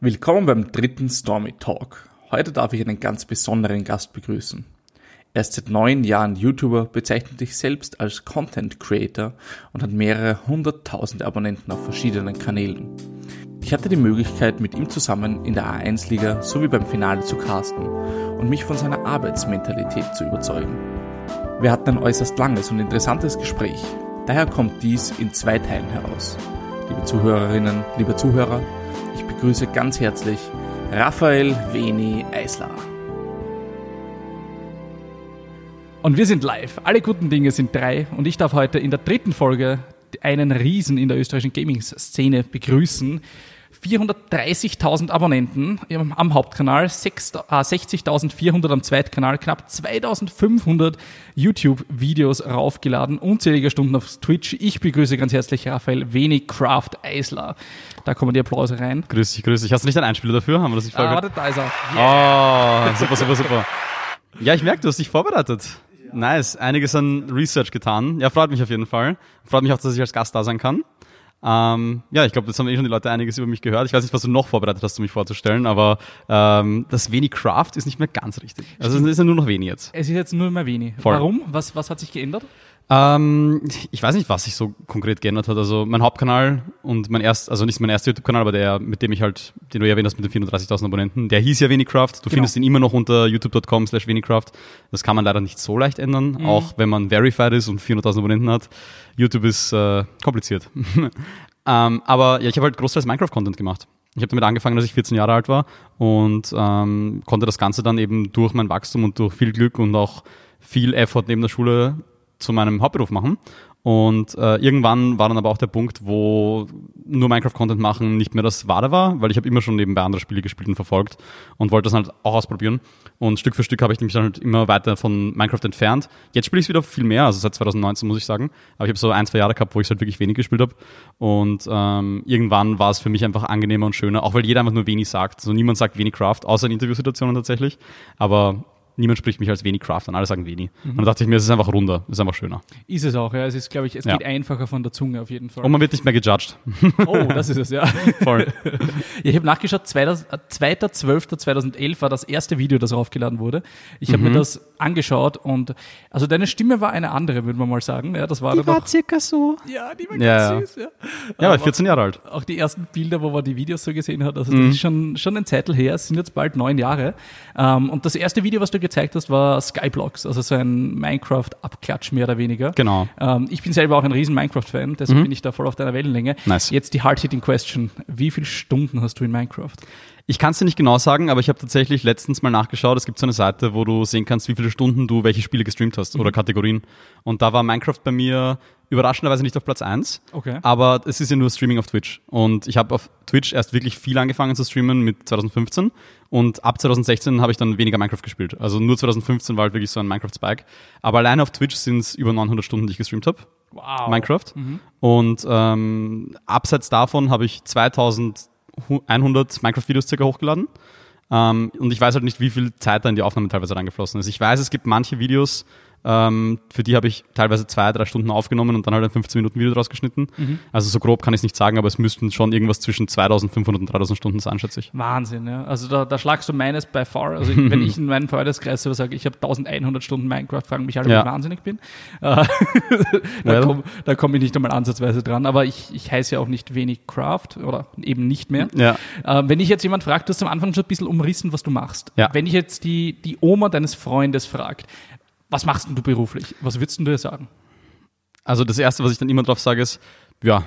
Willkommen beim dritten Stormy Talk. Heute darf ich einen ganz besonderen Gast begrüßen. Er ist seit neun Jahren YouTuber, bezeichnet sich selbst als Content Creator und hat mehrere hunderttausend Abonnenten auf verschiedenen Kanälen. Ich hatte die Möglichkeit, mit ihm zusammen in der A1-Liga sowie beim Finale zu casten und mich von seiner Arbeitsmentalität zu überzeugen. Wir hatten ein äußerst langes und interessantes Gespräch. Daher kommt dies in zwei Teilen heraus. Liebe Zuhörerinnen, liebe Zuhörer, begrüße ganz herzlich Raphael Veni Eisler. Und wir sind live. Alle guten Dinge sind drei und ich darf heute in der dritten Folge einen Riesen in der österreichischen Gaming-Szene begrüßen. 430.000 Abonnenten am Hauptkanal, 60.400 am Zweitkanal, knapp 2.500 YouTube-Videos raufgeladen, unzählige Stunden auf Twitch. Ich begrüße ganz herzlich Raphael Wenigcraft Eisler. Da kommen die Applause rein. Grüß dich, grüß dich. Hast du nicht einen Einspieler dafür? Haben wir das nicht vorgehört? Ah, da ist er. Yeah. Oh, super, super, super. Ja, ich merke, du hast dich vorbereitet. Nice, einiges an Research getan. Ja, freut mich auf jeden Fall. Freut mich auch, dass ich als Gast da sein kann. Ähm, ja, ich glaube, jetzt haben eh schon die Leute einiges über mich gehört. Ich weiß nicht, was du noch vorbereitet hast, um mich vorzustellen, aber ähm, das wenig Craft ist nicht mehr ganz richtig. Also es ist ja nur noch wenig jetzt. Es ist jetzt nur mehr wenig. Voll. Warum? Was, was hat sich geändert? Ähm, ich weiß nicht, was sich so konkret geändert hat. Also mein Hauptkanal und mein erst, also nicht mein erster YouTube-Kanal, aber der, mit dem ich halt, den du ja erwähnt hast, mit den 34.000 Abonnenten, der hieß ja Wenigcraft. Du genau. findest ihn immer noch unter youtube.com slash Wenigcraft. Das kann man leider nicht so leicht ändern, mhm. auch wenn man verified ist und 400.000 Abonnenten hat. YouTube ist äh, kompliziert. ähm, aber ja, ich habe halt großteils Minecraft-Content gemacht. Ich habe damit angefangen, als ich 14 Jahre alt war und ähm, konnte das Ganze dann eben durch mein Wachstum und durch viel Glück und auch viel Effort neben der Schule zu meinem Hauptberuf machen. Und äh, irgendwann war dann aber auch der Punkt, wo nur Minecraft-Content machen nicht mehr das Wahre war, weil ich habe immer schon nebenbei andere Spiele gespielt und verfolgt und wollte das halt auch ausprobieren. Und Stück für Stück habe ich mich dann halt immer weiter von Minecraft entfernt. Jetzt spiele ich es wieder viel mehr, also seit 2019 muss ich sagen. Aber ich habe so ein, zwei Jahre gehabt, wo ich halt wirklich wenig gespielt habe. Und ähm, irgendwann war es für mich einfach angenehmer und schöner, auch weil jeder einfach nur wenig sagt. Also niemand sagt wenig Craft, außer in Interviewsituationen tatsächlich. Aber niemand spricht mich als wenig Craft an, alle sagen wenig. Mhm. Und dann dachte ich mir, es ist einfach runder, es ist einfach schöner. Ist es auch, ja. Es ist, glaube ich, es ja. geht einfacher von der Zunge auf jeden Fall. Und man wird nicht mehr gejudged. Oh, das ist es, ja. Voll. ja, ich habe nachgeschaut, 2.12.2011 war das erste Video, das raufgeladen wurde. Ich habe mhm. mir das angeschaut und also deine Stimme war eine andere, würde man mal sagen. Ja, das war die war noch, circa so. Ja, die war ja, ganz süß, ja. Ja, war 14 Jahre alt. Auch die ersten Bilder, wo man die Videos so gesehen hat, also das mhm. ist schon, schon ein Zettel her, es sind jetzt bald neun Jahre. Um, und das erste Video, was du gezeigt hast, war Skyblocks, also so ein Minecraft-Abklatsch mehr oder weniger. Genau. Um, ich bin selber auch ein riesen Minecraft-Fan, deshalb mhm. bin ich da voll auf deiner Wellenlänge. Nice. Jetzt die Hard-Hitting-Question. Wie viele Stunden hast du in Minecraft? Ich kann es dir nicht genau sagen, aber ich habe tatsächlich letztens mal nachgeschaut. Es gibt so eine Seite, wo du sehen kannst, wie viele Stunden du welche Spiele gestreamt hast mhm. oder Kategorien. Und da war Minecraft bei mir überraschenderweise nicht auf Platz 1. Okay. Aber es ist ja nur Streaming auf Twitch. Und ich habe auf Twitch erst wirklich viel angefangen zu streamen mit 2015. Und ab 2016 habe ich dann weniger Minecraft gespielt. Also nur 2015 war halt wirklich so ein Minecraft-Spike. Aber alleine auf Twitch sind es über 900 Stunden, die ich gestreamt habe. Wow. Minecraft. Mhm. Und ähm, abseits davon habe ich 2000 100 Minecraft-Videos circa hochgeladen. Ähm, und ich weiß halt nicht, wie viel Zeit da in die Aufnahme teilweise reingeflossen ist. Ich weiß, es gibt manche Videos, ähm, für die habe ich teilweise zwei, drei Stunden aufgenommen und dann halt ein 15 Minuten Video draus geschnitten. Mhm. Also so grob kann ich es nicht sagen, aber es müssten schon irgendwas zwischen 2500 und 3000 Stunden sein, schätze ich. Wahnsinn, ja. Also da, da schlagst du meines bei far. Also wenn ich in meinem Freundeskreis so sage, ich habe 1100 Stunden Minecraft, fragen mich alle, ja. ob ich wahnsinnig bin. Äh, da komme komm ich nicht einmal ansatzweise dran. Aber ich, ich heiße ja auch nicht wenig Craft oder eben nicht mehr. Ja. Äh, wenn ich jetzt jemand fragt, du hast am Anfang schon ein bisschen umrissen, was du machst. Ja. Wenn ich jetzt die, die Oma deines Freundes fragt, was machst denn du beruflich? Was würdest du dir sagen? Also das Erste, was ich dann immer drauf sage, ist, ja,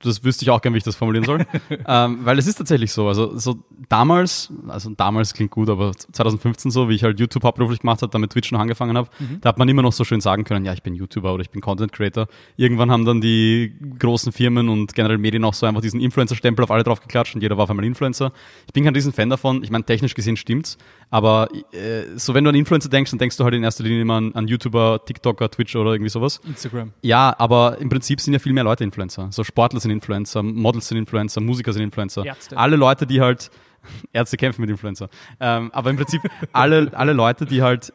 das wüsste ich auch gern, wie ich das formulieren soll. ähm, weil es ist tatsächlich so. Also so damals, also damals klingt gut, aber 2015 so, wie ich halt YouTube hauptberuflich gemacht habe, damit Twitch noch angefangen habe, mhm. da hat man immer noch so schön sagen können, ja, ich bin YouTuber oder ich bin Content Creator. Irgendwann haben dann die großen Firmen und generell Medien auch so einfach diesen Influencer-Stempel auf alle drauf geklatscht und jeder war auf einmal Influencer. Ich bin kein riesen Fan davon. Ich meine, technisch gesehen stimmt's, aber äh, so wenn du an Influencer denkst, dann denkst du halt in erster Linie immer an, an YouTuber, TikToker, Twitch oder irgendwie sowas. Instagram. Ja, aber im Prinzip sind ja viel mehr Leute Influencer. So Sportler sind Influencer, Models sind Influencer, Musiker sind Influencer. Ärzte. Alle Leute, die halt, Ärzte kämpfen mit Influencer. Ähm, aber im Prinzip alle, alle Leute, die halt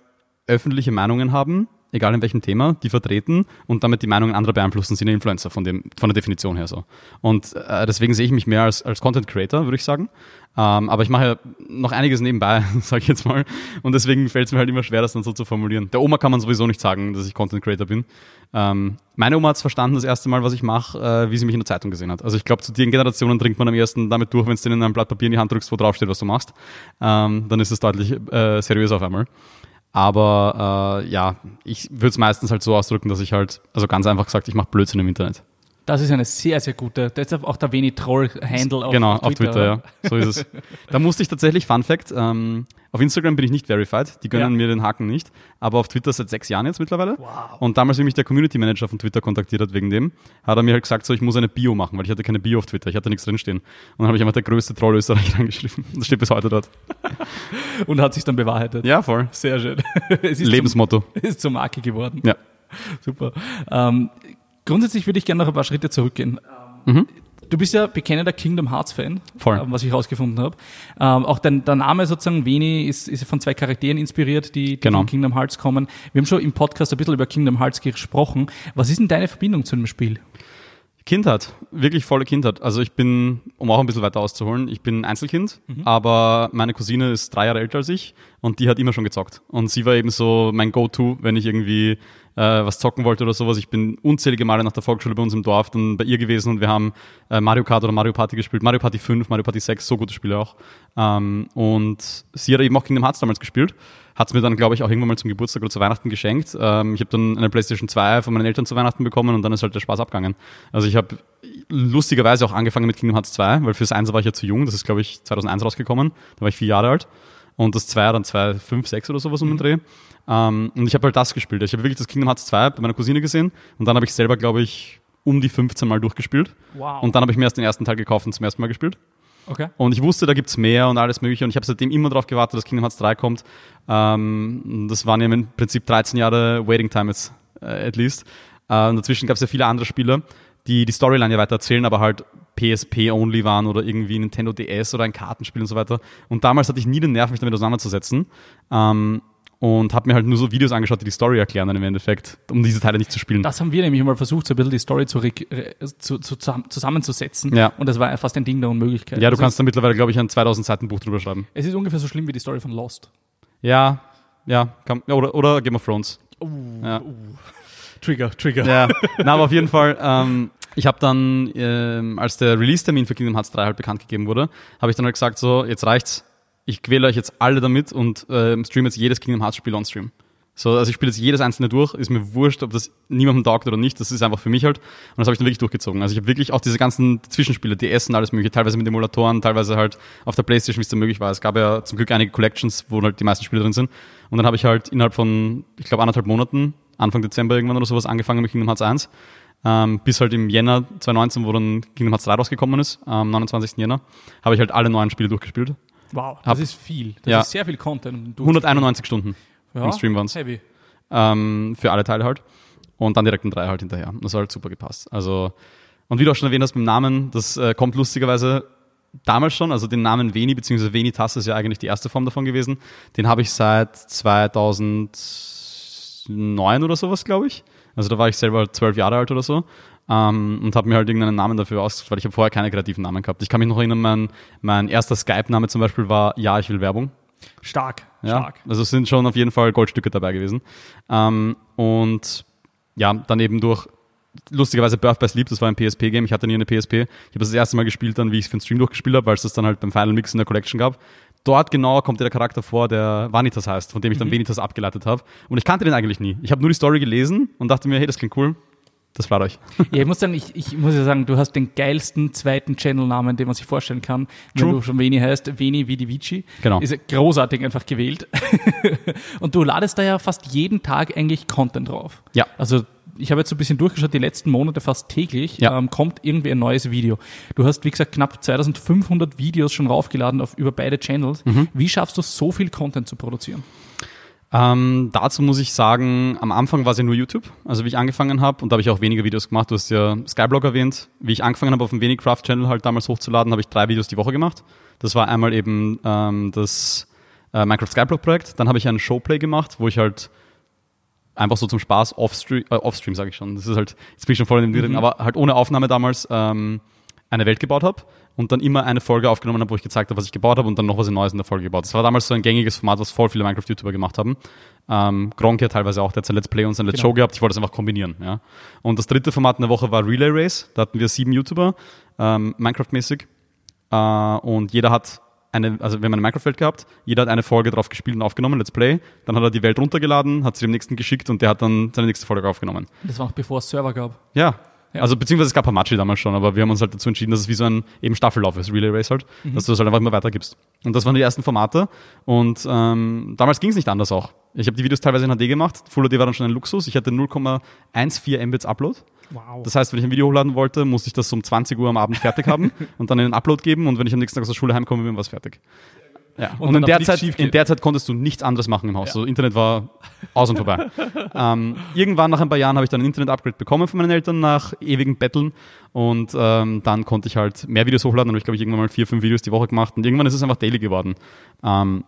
öffentliche Meinungen haben, egal in welchem Thema, die vertreten und damit die Meinungen anderer beeinflussen, sind Influencer von, dem, von der Definition her so. Und äh, deswegen sehe ich mich mehr als, als Content Creator, würde ich sagen. Ähm, aber ich mache ja noch einiges nebenbei, sage ich jetzt mal. Und deswegen fällt es mir halt immer schwer, das dann so zu formulieren. Der Oma kann man sowieso nicht sagen, dass ich Content Creator bin. Ähm, meine Oma hat es verstanden das erste Mal, was ich mache, äh, wie sie mich in der Zeitung gesehen hat. Also ich glaube, zu den Generationen dringt man am ersten damit durch, wenn du denen ein Blatt Papier in die Hand drückst, wo draufsteht, was du machst. Ähm, dann ist es deutlich äh, seriös auf einmal. Aber äh, ja, ich würde es meistens halt so ausdrücken, dass ich halt, also ganz einfach gesagt, ich mache Blödsinn im Internet. Das ist eine sehr, sehr gute. Das ist auch der wenig Troll-Handle auf, genau, auf Twitter. Genau, auf Twitter, ja. So ist es. da musste ich tatsächlich, Fun Fact, ähm, auf Instagram bin ich nicht verified, die gönnen ja. mir den Haken nicht, aber auf Twitter seit sechs Jahren jetzt mittlerweile. Wow. Und damals, wie mich der Community Manager von Twitter kontaktiert hat wegen dem, hat er mir halt gesagt, so ich muss eine Bio machen, weil ich hatte keine Bio auf Twitter, ich hatte nichts drinstehen. Und dann habe ich einfach der größte Troll Österreich reingeschrieben. Das steht bis heute dort. Und hat sich dann bewahrheitet. Ja, voll. Sehr schön. Lebensmotto. Zum, ist zur Marke geworden. Ja. Super. Ähm, grundsätzlich würde ich gerne noch ein paar Schritte zurückgehen. Mhm. Du bist ja bekennender Kingdom Hearts Fan, Voll. Ähm, was ich herausgefunden habe. Ähm, auch dein, der Name sozusagen Veni ist, ist von zwei Charakteren inspiriert, die, die genau. von Kingdom Hearts kommen. Wir haben schon im Podcast ein bisschen über Kingdom Hearts gesprochen. Was ist denn deine Verbindung zu dem Spiel? Kindheit, wirklich volle Kindheit. Also ich bin, um auch ein bisschen weiter auszuholen, ich bin Einzelkind, mhm. aber meine Cousine ist drei Jahre älter als ich und die hat immer schon gezockt. Und sie war eben so mein Go-To, wenn ich irgendwie äh, was zocken wollte oder sowas. Ich bin unzählige Male nach der Volksschule bei uns im Dorf dann bei ihr gewesen und wir haben äh, Mario Kart oder Mario Party gespielt. Mario Party 5, Mario Party 6, so gute Spiele auch. Ähm, und sie hat eben auch Kingdom Hearts damals gespielt. Hat es mir dann, glaube ich, auch irgendwann mal zum Geburtstag oder zu Weihnachten geschenkt. Ähm, ich habe dann eine PlayStation 2 von meinen Eltern zu Weihnachten bekommen und dann ist halt der Spaß abgegangen. Also ich habe lustigerweise auch angefangen mit Kingdom Hearts 2, weil fürs 1 war ich ja zu jung. Das ist, glaube ich, 2001 rausgekommen. Da war ich vier Jahre alt. Und das 2 dann 2, 5, 6 oder sowas um den Dreh. Ähm, und ich habe halt das gespielt. Ich habe wirklich das Kingdom Hearts 2 bei meiner Cousine gesehen und dann habe ich selber, glaube ich, um die 15 Mal durchgespielt. Wow. Und dann habe ich mir erst den ersten Teil gekauft und zum ersten Mal gespielt. Okay. Und ich wusste, da gibt's mehr und alles mögliche und ich habe seitdem immer darauf gewartet, dass Kingdom Hearts 3 kommt. Ähm, das waren ja im Prinzip 13 Jahre Waiting Time jetzt, äh, at least. Äh, und dazwischen gab's ja viele andere Spiele, die die Storyline ja weiter erzählen, aber halt PSP-only waren oder irgendwie Nintendo DS oder ein Kartenspiel und so weiter. Und damals hatte ich nie den Nerv, mich damit auseinanderzusetzen. Ähm, und habe mir halt nur so Videos angeschaut, die die Story erklären dann im Endeffekt, um diese Teile nicht zu spielen. Das haben wir nämlich mal versucht, so ein bisschen die Story zu, zu, zu zusammenzusetzen. Ja. Und das war fast ein Ding der Unmöglichkeit. Ja, du also kannst da mittlerweile, glaube ich, ein 2000 Seiten Buch drüber schreiben. Es ist ungefähr so schlimm wie die Story von Lost. Ja, ja, kann, oder, oder Game of Thrones. Uh, ja. uh. Trigger, Trigger. Ja, na, aber auf jeden Fall, ähm, ich habe dann, ähm, als der Release-Termin für Kingdom Hearts 3 halt bekannt gegeben wurde, habe ich dann halt gesagt, so, jetzt reicht's, ich quäle euch jetzt alle damit und äh, streame jetzt jedes Kingdom Hearts Spiel on Stream. So, also ich spiele jetzt jedes einzelne durch, ist mir wurscht, ob das niemandem taugt oder nicht, das ist einfach für mich halt. Und das habe ich dann wirklich durchgezogen. Also ich habe wirklich auch diese ganzen Zwischenspiele, die Essen, alles mögliche, teilweise mit Emulatoren, teilweise halt auf der Playstation, wie es da möglich war. Es gab ja zum Glück einige Collections, wo halt die meisten Spiele drin sind. Und dann habe ich halt innerhalb von, ich glaube, anderthalb Monaten, Anfang Dezember irgendwann oder sowas, angefangen mit Kingdom Hearts 1. Ähm, bis halt im Jänner 2019, wo dann Kingdom Hearts 3 rausgekommen ist, am 29. Jänner, habe ich halt alle neuen Spiele durchgespielt. Wow, das ist viel. Das ja. ist sehr viel Content. 191 Stunden ja, im Stream waren es. Heavy. Ähm, für alle Teile halt. Und dann direkt ein 3 halt hinterher. Das hat halt super gepasst. Also, und wie du auch schon erwähnt hast mit dem Namen, das äh, kommt lustigerweise damals schon, also den Namen Veni, beziehungsweise Venitas ist ja eigentlich die erste Form davon gewesen. Den habe ich seit 2009 oder sowas, glaube ich. Also da war ich selber zwölf Jahre alt oder so ähm, und habe mir halt irgendeinen Namen dafür ausgesucht, weil ich habe vorher keine kreativen Namen gehabt. Ich kann mich noch erinnern, mein, mein erster Skype-Name zum Beispiel war Ja, ich will Werbung. Stark, ja, stark. Also es sind schon auf jeden Fall Goldstücke dabei gewesen. Ähm, und ja, dann eben durch lustigerweise Birth by Sleep, das war ein PSP-Game, ich hatte nie eine PSP. Ich habe das, das erste Mal gespielt, dann wie ich es für den Stream durchgespielt habe, weil es das dann halt beim Final Mix in der Collection gab. Dort genau kommt der Charakter vor, der Vanitas heißt, von dem ich dann mhm. Vanitas abgeleitet habe. Und ich kannte den eigentlich nie. Ich habe nur die Story gelesen und dachte mir, hey, das klingt cool, das freut euch. Ja, ich muss sagen, ich, ich muss ja sagen, du hast den geilsten zweiten Channel-Namen, den man sich vorstellen kann. True. Wenn du schon Veni heißt, Veni wie die Vici. Genau. Ist großartig einfach gewählt. und du ladest da ja fast jeden Tag eigentlich Content drauf. Ja. Also ich habe jetzt so ein bisschen durchgeschaut, die letzten Monate fast täglich ja. ähm, kommt irgendwie ein neues Video. Du hast, wie gesagt, knapp 2500 Videos schon raufgeladen auf, über beide Channels. Mhm. Wie schaffst du so viel Content zu produzieren? Ähm, dazu muss ich sagen, am Anfang war es ja nur YouTube, also wie ich angefangen habe und da habe ich auch weniger Videos gemacht. Du hast ja Skyblog erwähnt. Wie ich angefangen habe, auf dem Wenigcraft Channel halt damals hochzuladen, habe ich drei Videos die Woche gemacht. Das war einmal eben ähm, das äh, Minecraft Skyblog Projekt. Dann habe ich einen Showplay gemacht, wo ich halt einfach so zum Spaß, Offstream, äh, Offstream sage ich schon, das ist halt, jetzt bin ich schon voll in dem mhm. aber halt ohne Aufnahme damals ähm, eine Welt gebaut habe und dann immer eine Folge aufgenommen habe, wo ich gezeigt habe, was ich gebaut habe und dann noch was Neues in der Folge gebaut. Das war damals so ein gängiges Format, was voll viele Minecraft-YouTuber gemacht haben. Ähm, Gronk ja teilweise auch, der hat sein Let's Play und sein Let's genau. Show gehabt. Ich wollte das einfach kombinieren. Ja. Und das dritte Format in der Woche war Relay Race. Da hatten wir sieben YouTuber, ähm, Minecraft-mäßig. Äh, und jeder hat eine, also wir haben eine Minecraft-Welt gehabt, jeder hat eine Folge drauf gespielt und aufgenommen, Let's Play. Dann hat er die Welt runtergeladen, hat sie dem nächsten geschickt und der hat dann seine nächste Folge aufgenommen. Das war noch bevor es Server gab. Ja, ja. Also beziehungsweise es gab Hamachi damals schon, aber wir haben uns halt dazu entschieden, dass es wie so ein eben Staffellauf ist, Relay Race halt, mhm. dass du das halt einfach immer weitergibst. Und das waren die ersten Formate und ähm, damals ging es nicht anders auch. Ich habe die Videos teilweise in HD gemacht, Full HD war dann schon ein Luxus, ich hatte 0,14 Mbits Upload. Wow. Das heißt, wenn ich ein Video hochladen wollte, musste ich das um 20 Uhr am Abend fertig haben und dann in den Upload geben und wenn ich am nächsten Tag aus der Schule heimkomme, bin was fertig. Ja. Und, und in, der Zeit, in der Zeit konntest du nichts anderes machen im Haus. Ja. So, Internet war aus und vorbei. ähm, irgendwann nach ein paar Jahren habe ich dann ein Internet-Upgrade bekommen von meinen Eltern nach ewigen Betteln. Und ähm, dann konnte ich halt mehr Videos hochladen. Dann habe ich, glaube ich, irgendwann mal vier, fünf Videos die Woche gemacht. Und irgendwann ist es einfach daily geworden. Ähm,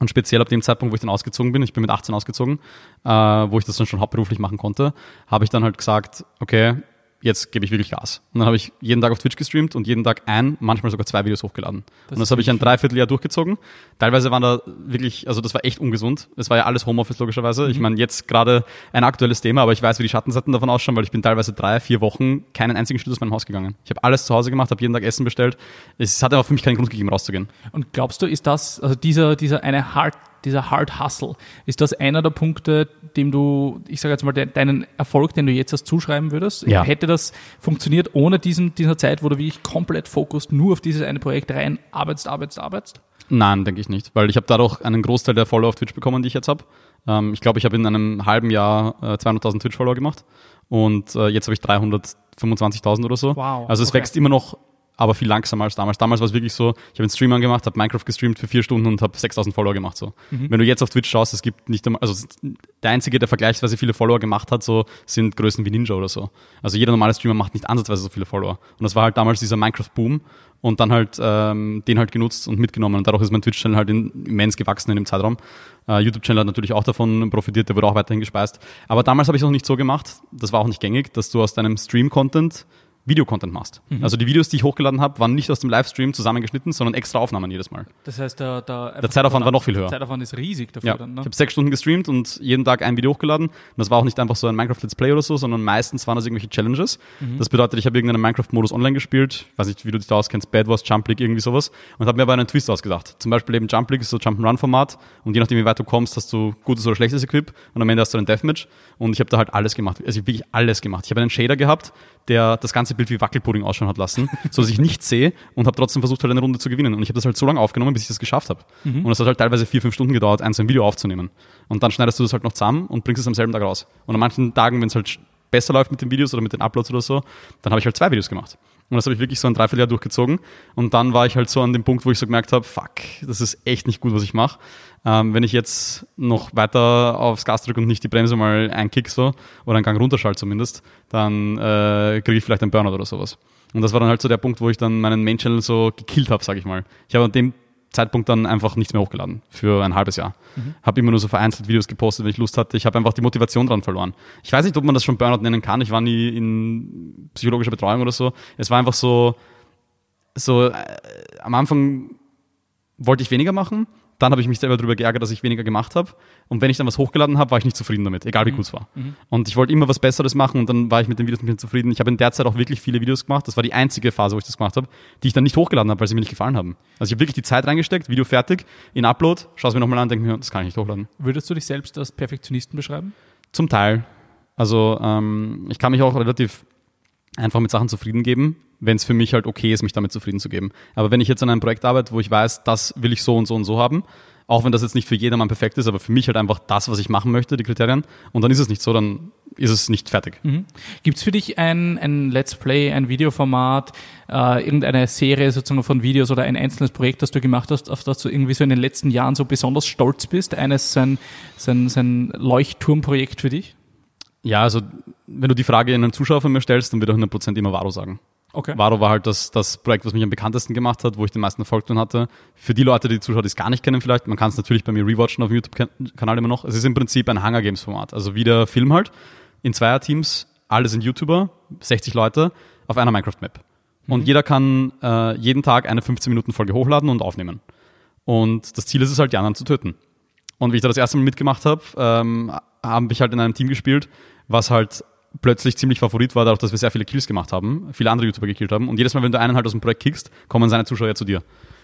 und speziell ab dem Zeitpunkt, wo ich dann ausgezogen bin, ich bin mit 18 ausgezogen, äh, wo ich das dann schon hauptberuflich machen konnte, habe ich dann halt gesagt, okay, jetzt gebe ich wirklich Gas. Und dann habe ich jeden Tag auf Twitch gestreamt und jeden Tag ein, manchmal sogar zwei Videos hochgeladen. Das und das habe ich ein Dreivierteljahr durchgezogen. Teilweise waren da wirklich, also das war echt ungesund. Es war ja alles Homeoffice logischerweise. Mhm. Ich meine, jetzt gerade ein aktuelles Thema, aber ich weiß, wie die Schattenseiten davon ausschauen, weil ich bin teilweise drei, vier Wochen keinen einzigen Schritt aus meinem Haus gegangen. Ich habe alles zu Hause gemacht, habe jeden Tag Essen bestellt. Es hat aber für mich keinen Grund gegeben, rauszugehen. Und glaubst du, ist das, also dieser, dieser eine Hard dieser Hard Hustle. Ist das einer der Punkte, dem du, ich sage jetzt mal, de, deinen Erfolg, den du jetzt hast, zuschreiben würdest? Ja. Hätte das funktioniert ohne diesen, dieser Zeit, wo du wirklich komplett fokussiert nur auf dieses eine Projekt rein arbeitest, arbeitest, arbeitest? Nein, denke ich nicht, weil ich habe dadurch einen Großteil der Follower auf Twitch bekommen, die ich jetzt habe. Ähm, ich glaube, ich habe in einem halben Jahr äh, 200.000 Twitch-Follower gemacht und äh, jetzt habe ich 325.000 oder so. Wow, also es okay. wächst immer noch aber viel langsamer als damals. Damals war es wirklich so, ich habe einen Stream angemacht, habe Minecraft gestreamt für vier Stunden und habe 6000 Follower gemacht. So. Mhm. Wenn du jetzt auf Twitch schaust, es gibt nicht einmal, also der einzige, der vergleichsweise viele Follower gemacht hat, so sind Größen wie Ninja oder so. Also jeder normale Streamer macht nicht ansatzweise so viele Follower. Und das war halt damals dieser Minecraft-Boom und dann halt ähm, den halt genutzt und mitgenommen. Und dadurch ist mein Twitch-Channel halt immens gewachsen in dem Zeitraum. Uh, YouTube-Channel hat natürlich auch davon profitiert, der wurde auch weiterhin gespeist. Aber damals habe ich es noch nicht so gemacht, das war auch nicht gängig, dass du aus deinem Stream-Content Videocontent machst. Mhm. Also die Videos, die ich hochgeladen habe, waren nicht aus dem Livestream zusammengeschnitten, sondern extra Aufnahmen jedes Mal. Das heißt, der, der, der Zeitaufwand war noch viel höher. Der Zeitaufwand ist riesig dafür ja. dann. Ne? Ich habe sechs Stunden gestreamt und jeden Tag ein Video hochgeladen. Und das war auch nicht einfach so ein Minecraft Let's Play oder so, sondern meistens waren das irgendwelche Challenges. Mhm. Das bedeutet, ich habe irgendeinen Minecraft-Modus online gespielt, weiß nicht, wie du dich da auskennst, Bad Wars, Jump League, irgendwie sowas, und habe mir aber einen Twist ausgedacht. Zum Beispiel eben Jump League ist so Jump-and-Run-Format und je nachdem, wie weit du kommst, hast du gutes oder schlechtes Equip und am Ende hast du ein Deathmatch und ich habe da halt alles gemacht. Also wirklich alles gemacht. Ich habe einen Shader gehabt, der das ganze Bild wie Wackelpudding ausschauen hat lassen, so dass ich nichts sehe und habe trotzdem versucht, halt eine Runde zu gewinnen. Und ich habe das halt so lange aufgenommen, bis ich das geschafft habe. Mhm. Und es hat halt teilweise vier, fünf Stunden gedauert, ein so ein Video aufzunehmen. Und dann schneidest du das halt noch zusammen und bringst es am selben Tag raus. Und an manchen Tagen, wenn es halt besser läuft mit den Videos oder mit den Uploads oder so, dann habe ich halt zwei Videos gemacht. Und das habe ich wirklich so ein Dreivierteljahr durchgezogen. Und dann war ich halt so an dem Punkt, wo ich so gemerkt habe, fuck, das ist echt nicht gut, was ich mache. Ähm, wenn ich jetzt noch weiter aufs Gas drücke und nicht die Bremse mal einkick so, oder einen Gang runterschalte zumindest, dann äh, kriege ich vielleicht einen Burnout oder sowas. Und das war dann halt so der Punkt, wo ich dann meinen Main-Channel so gekillt habe, sage ich mal. Ich habe an dem Zeitpunkt dann einfach nichts mehr hochgeladen für ein halbes Jahr. Mhm. Habe immer nur so vereinzelt Videos gepostet, wenn ich Lust hatte. Ich habe einfach die Motivation dran verloren. Ich weiß nicht, ob man das schon Burnout nennen kann. Ich war nie in psychologischer Betreuung oder so. Es war einfach so, so äh, am Anfang wollte ich weniger machen dann habe ich mich selber darüber geärgert, dass ich weniger gemacht habe. Und wenn ich dann was hochgeladen habe, war ich nicht zufrieden damit, egal wie mhm. gut es war. Mhm. Und ich wollte immer was Besseres machen und dann war ich mit den Videos nicht zufrieden. Ich habe in der Zeit auch wirklich viele Videos gemacht. Das war die einzige Phase, wo ich das gemacht habe, die ich dann nicht hochgeladen habe, weil sie mir nicht gefallen haben. Also ich habe wirklich die Zeit reingesteckt, Video fertig, in Upload, schaue es mir nochmal an, denke mir, das kann ich nicht hochladen. Würdest du dich selbst als Perfektionisten beschreiben? Zum Teil. Also ähm, ich kann mich auch relativ einfach mit Sachen zufrieden geben, wenn es für mich halt okay ist, mich damit zufrieden zu geben. Aber wenn ich jetzt an einem Projekt arbeite, wo ich weiß, das will ich so und so und so haben, auch wenn das jetzt nicht für jedermann perfekt ist, aber für mich halt einfach das, was ich machen möchte, die Kriterien, und dann ist es nicht so, dann ist es nicht fertig. Mhm. Gibt es für dich ein, ein Let's Play, ein Videoformat, äh, irgendeine Serie sozusagen von Videos oder ein einzelnes Projekt, das du gemacht hast, auf das du irgendwie so in den letzten Jahren so besonders stolz bist? Eines sein, sein, sein Leuchtturmprojekt für dich? Ja, also wenn du die Frage in einen Zuschauer von mir stellst, dann wird er 100% immer Varo sagen. Okay. Varo war halt das, das Projekt, was mich am bekanntesten gemacht hat, wo ich den meisten Erfolg drin hatte. Für die Leute, die Zuschauer, die es gar nicht kennen vielleicht, man kann es natürlich bei mir rewatchen auf dem YouTube-Kanal immer noch. Es ist im Prinzip ein Hunger Games-Format. Also wie der Film halt. In Zweierteams, alle sind YouTuber, 60 Leute, auf einer Minecraft-Map. Und mhm. jeder kann äh, jeden Tag eine 15-Minuten-Folge hochladen und aufnehmen. Und das Ziel ist es halt, die anderen zu töten. Und wie ich da das erste Mal mitgemacht habe, ähm, haben wir halt in einem Team gespielt, was halt plötzlich ziemlich Favorit war, dadurch, dass wir sehr viele Kills gemacht haben, viele andere YouTuber gekillt haben. Und jedes Mal, wenn du einen halt aus dem Projekt kickst, kommen seine Zuschauer ja zu dir.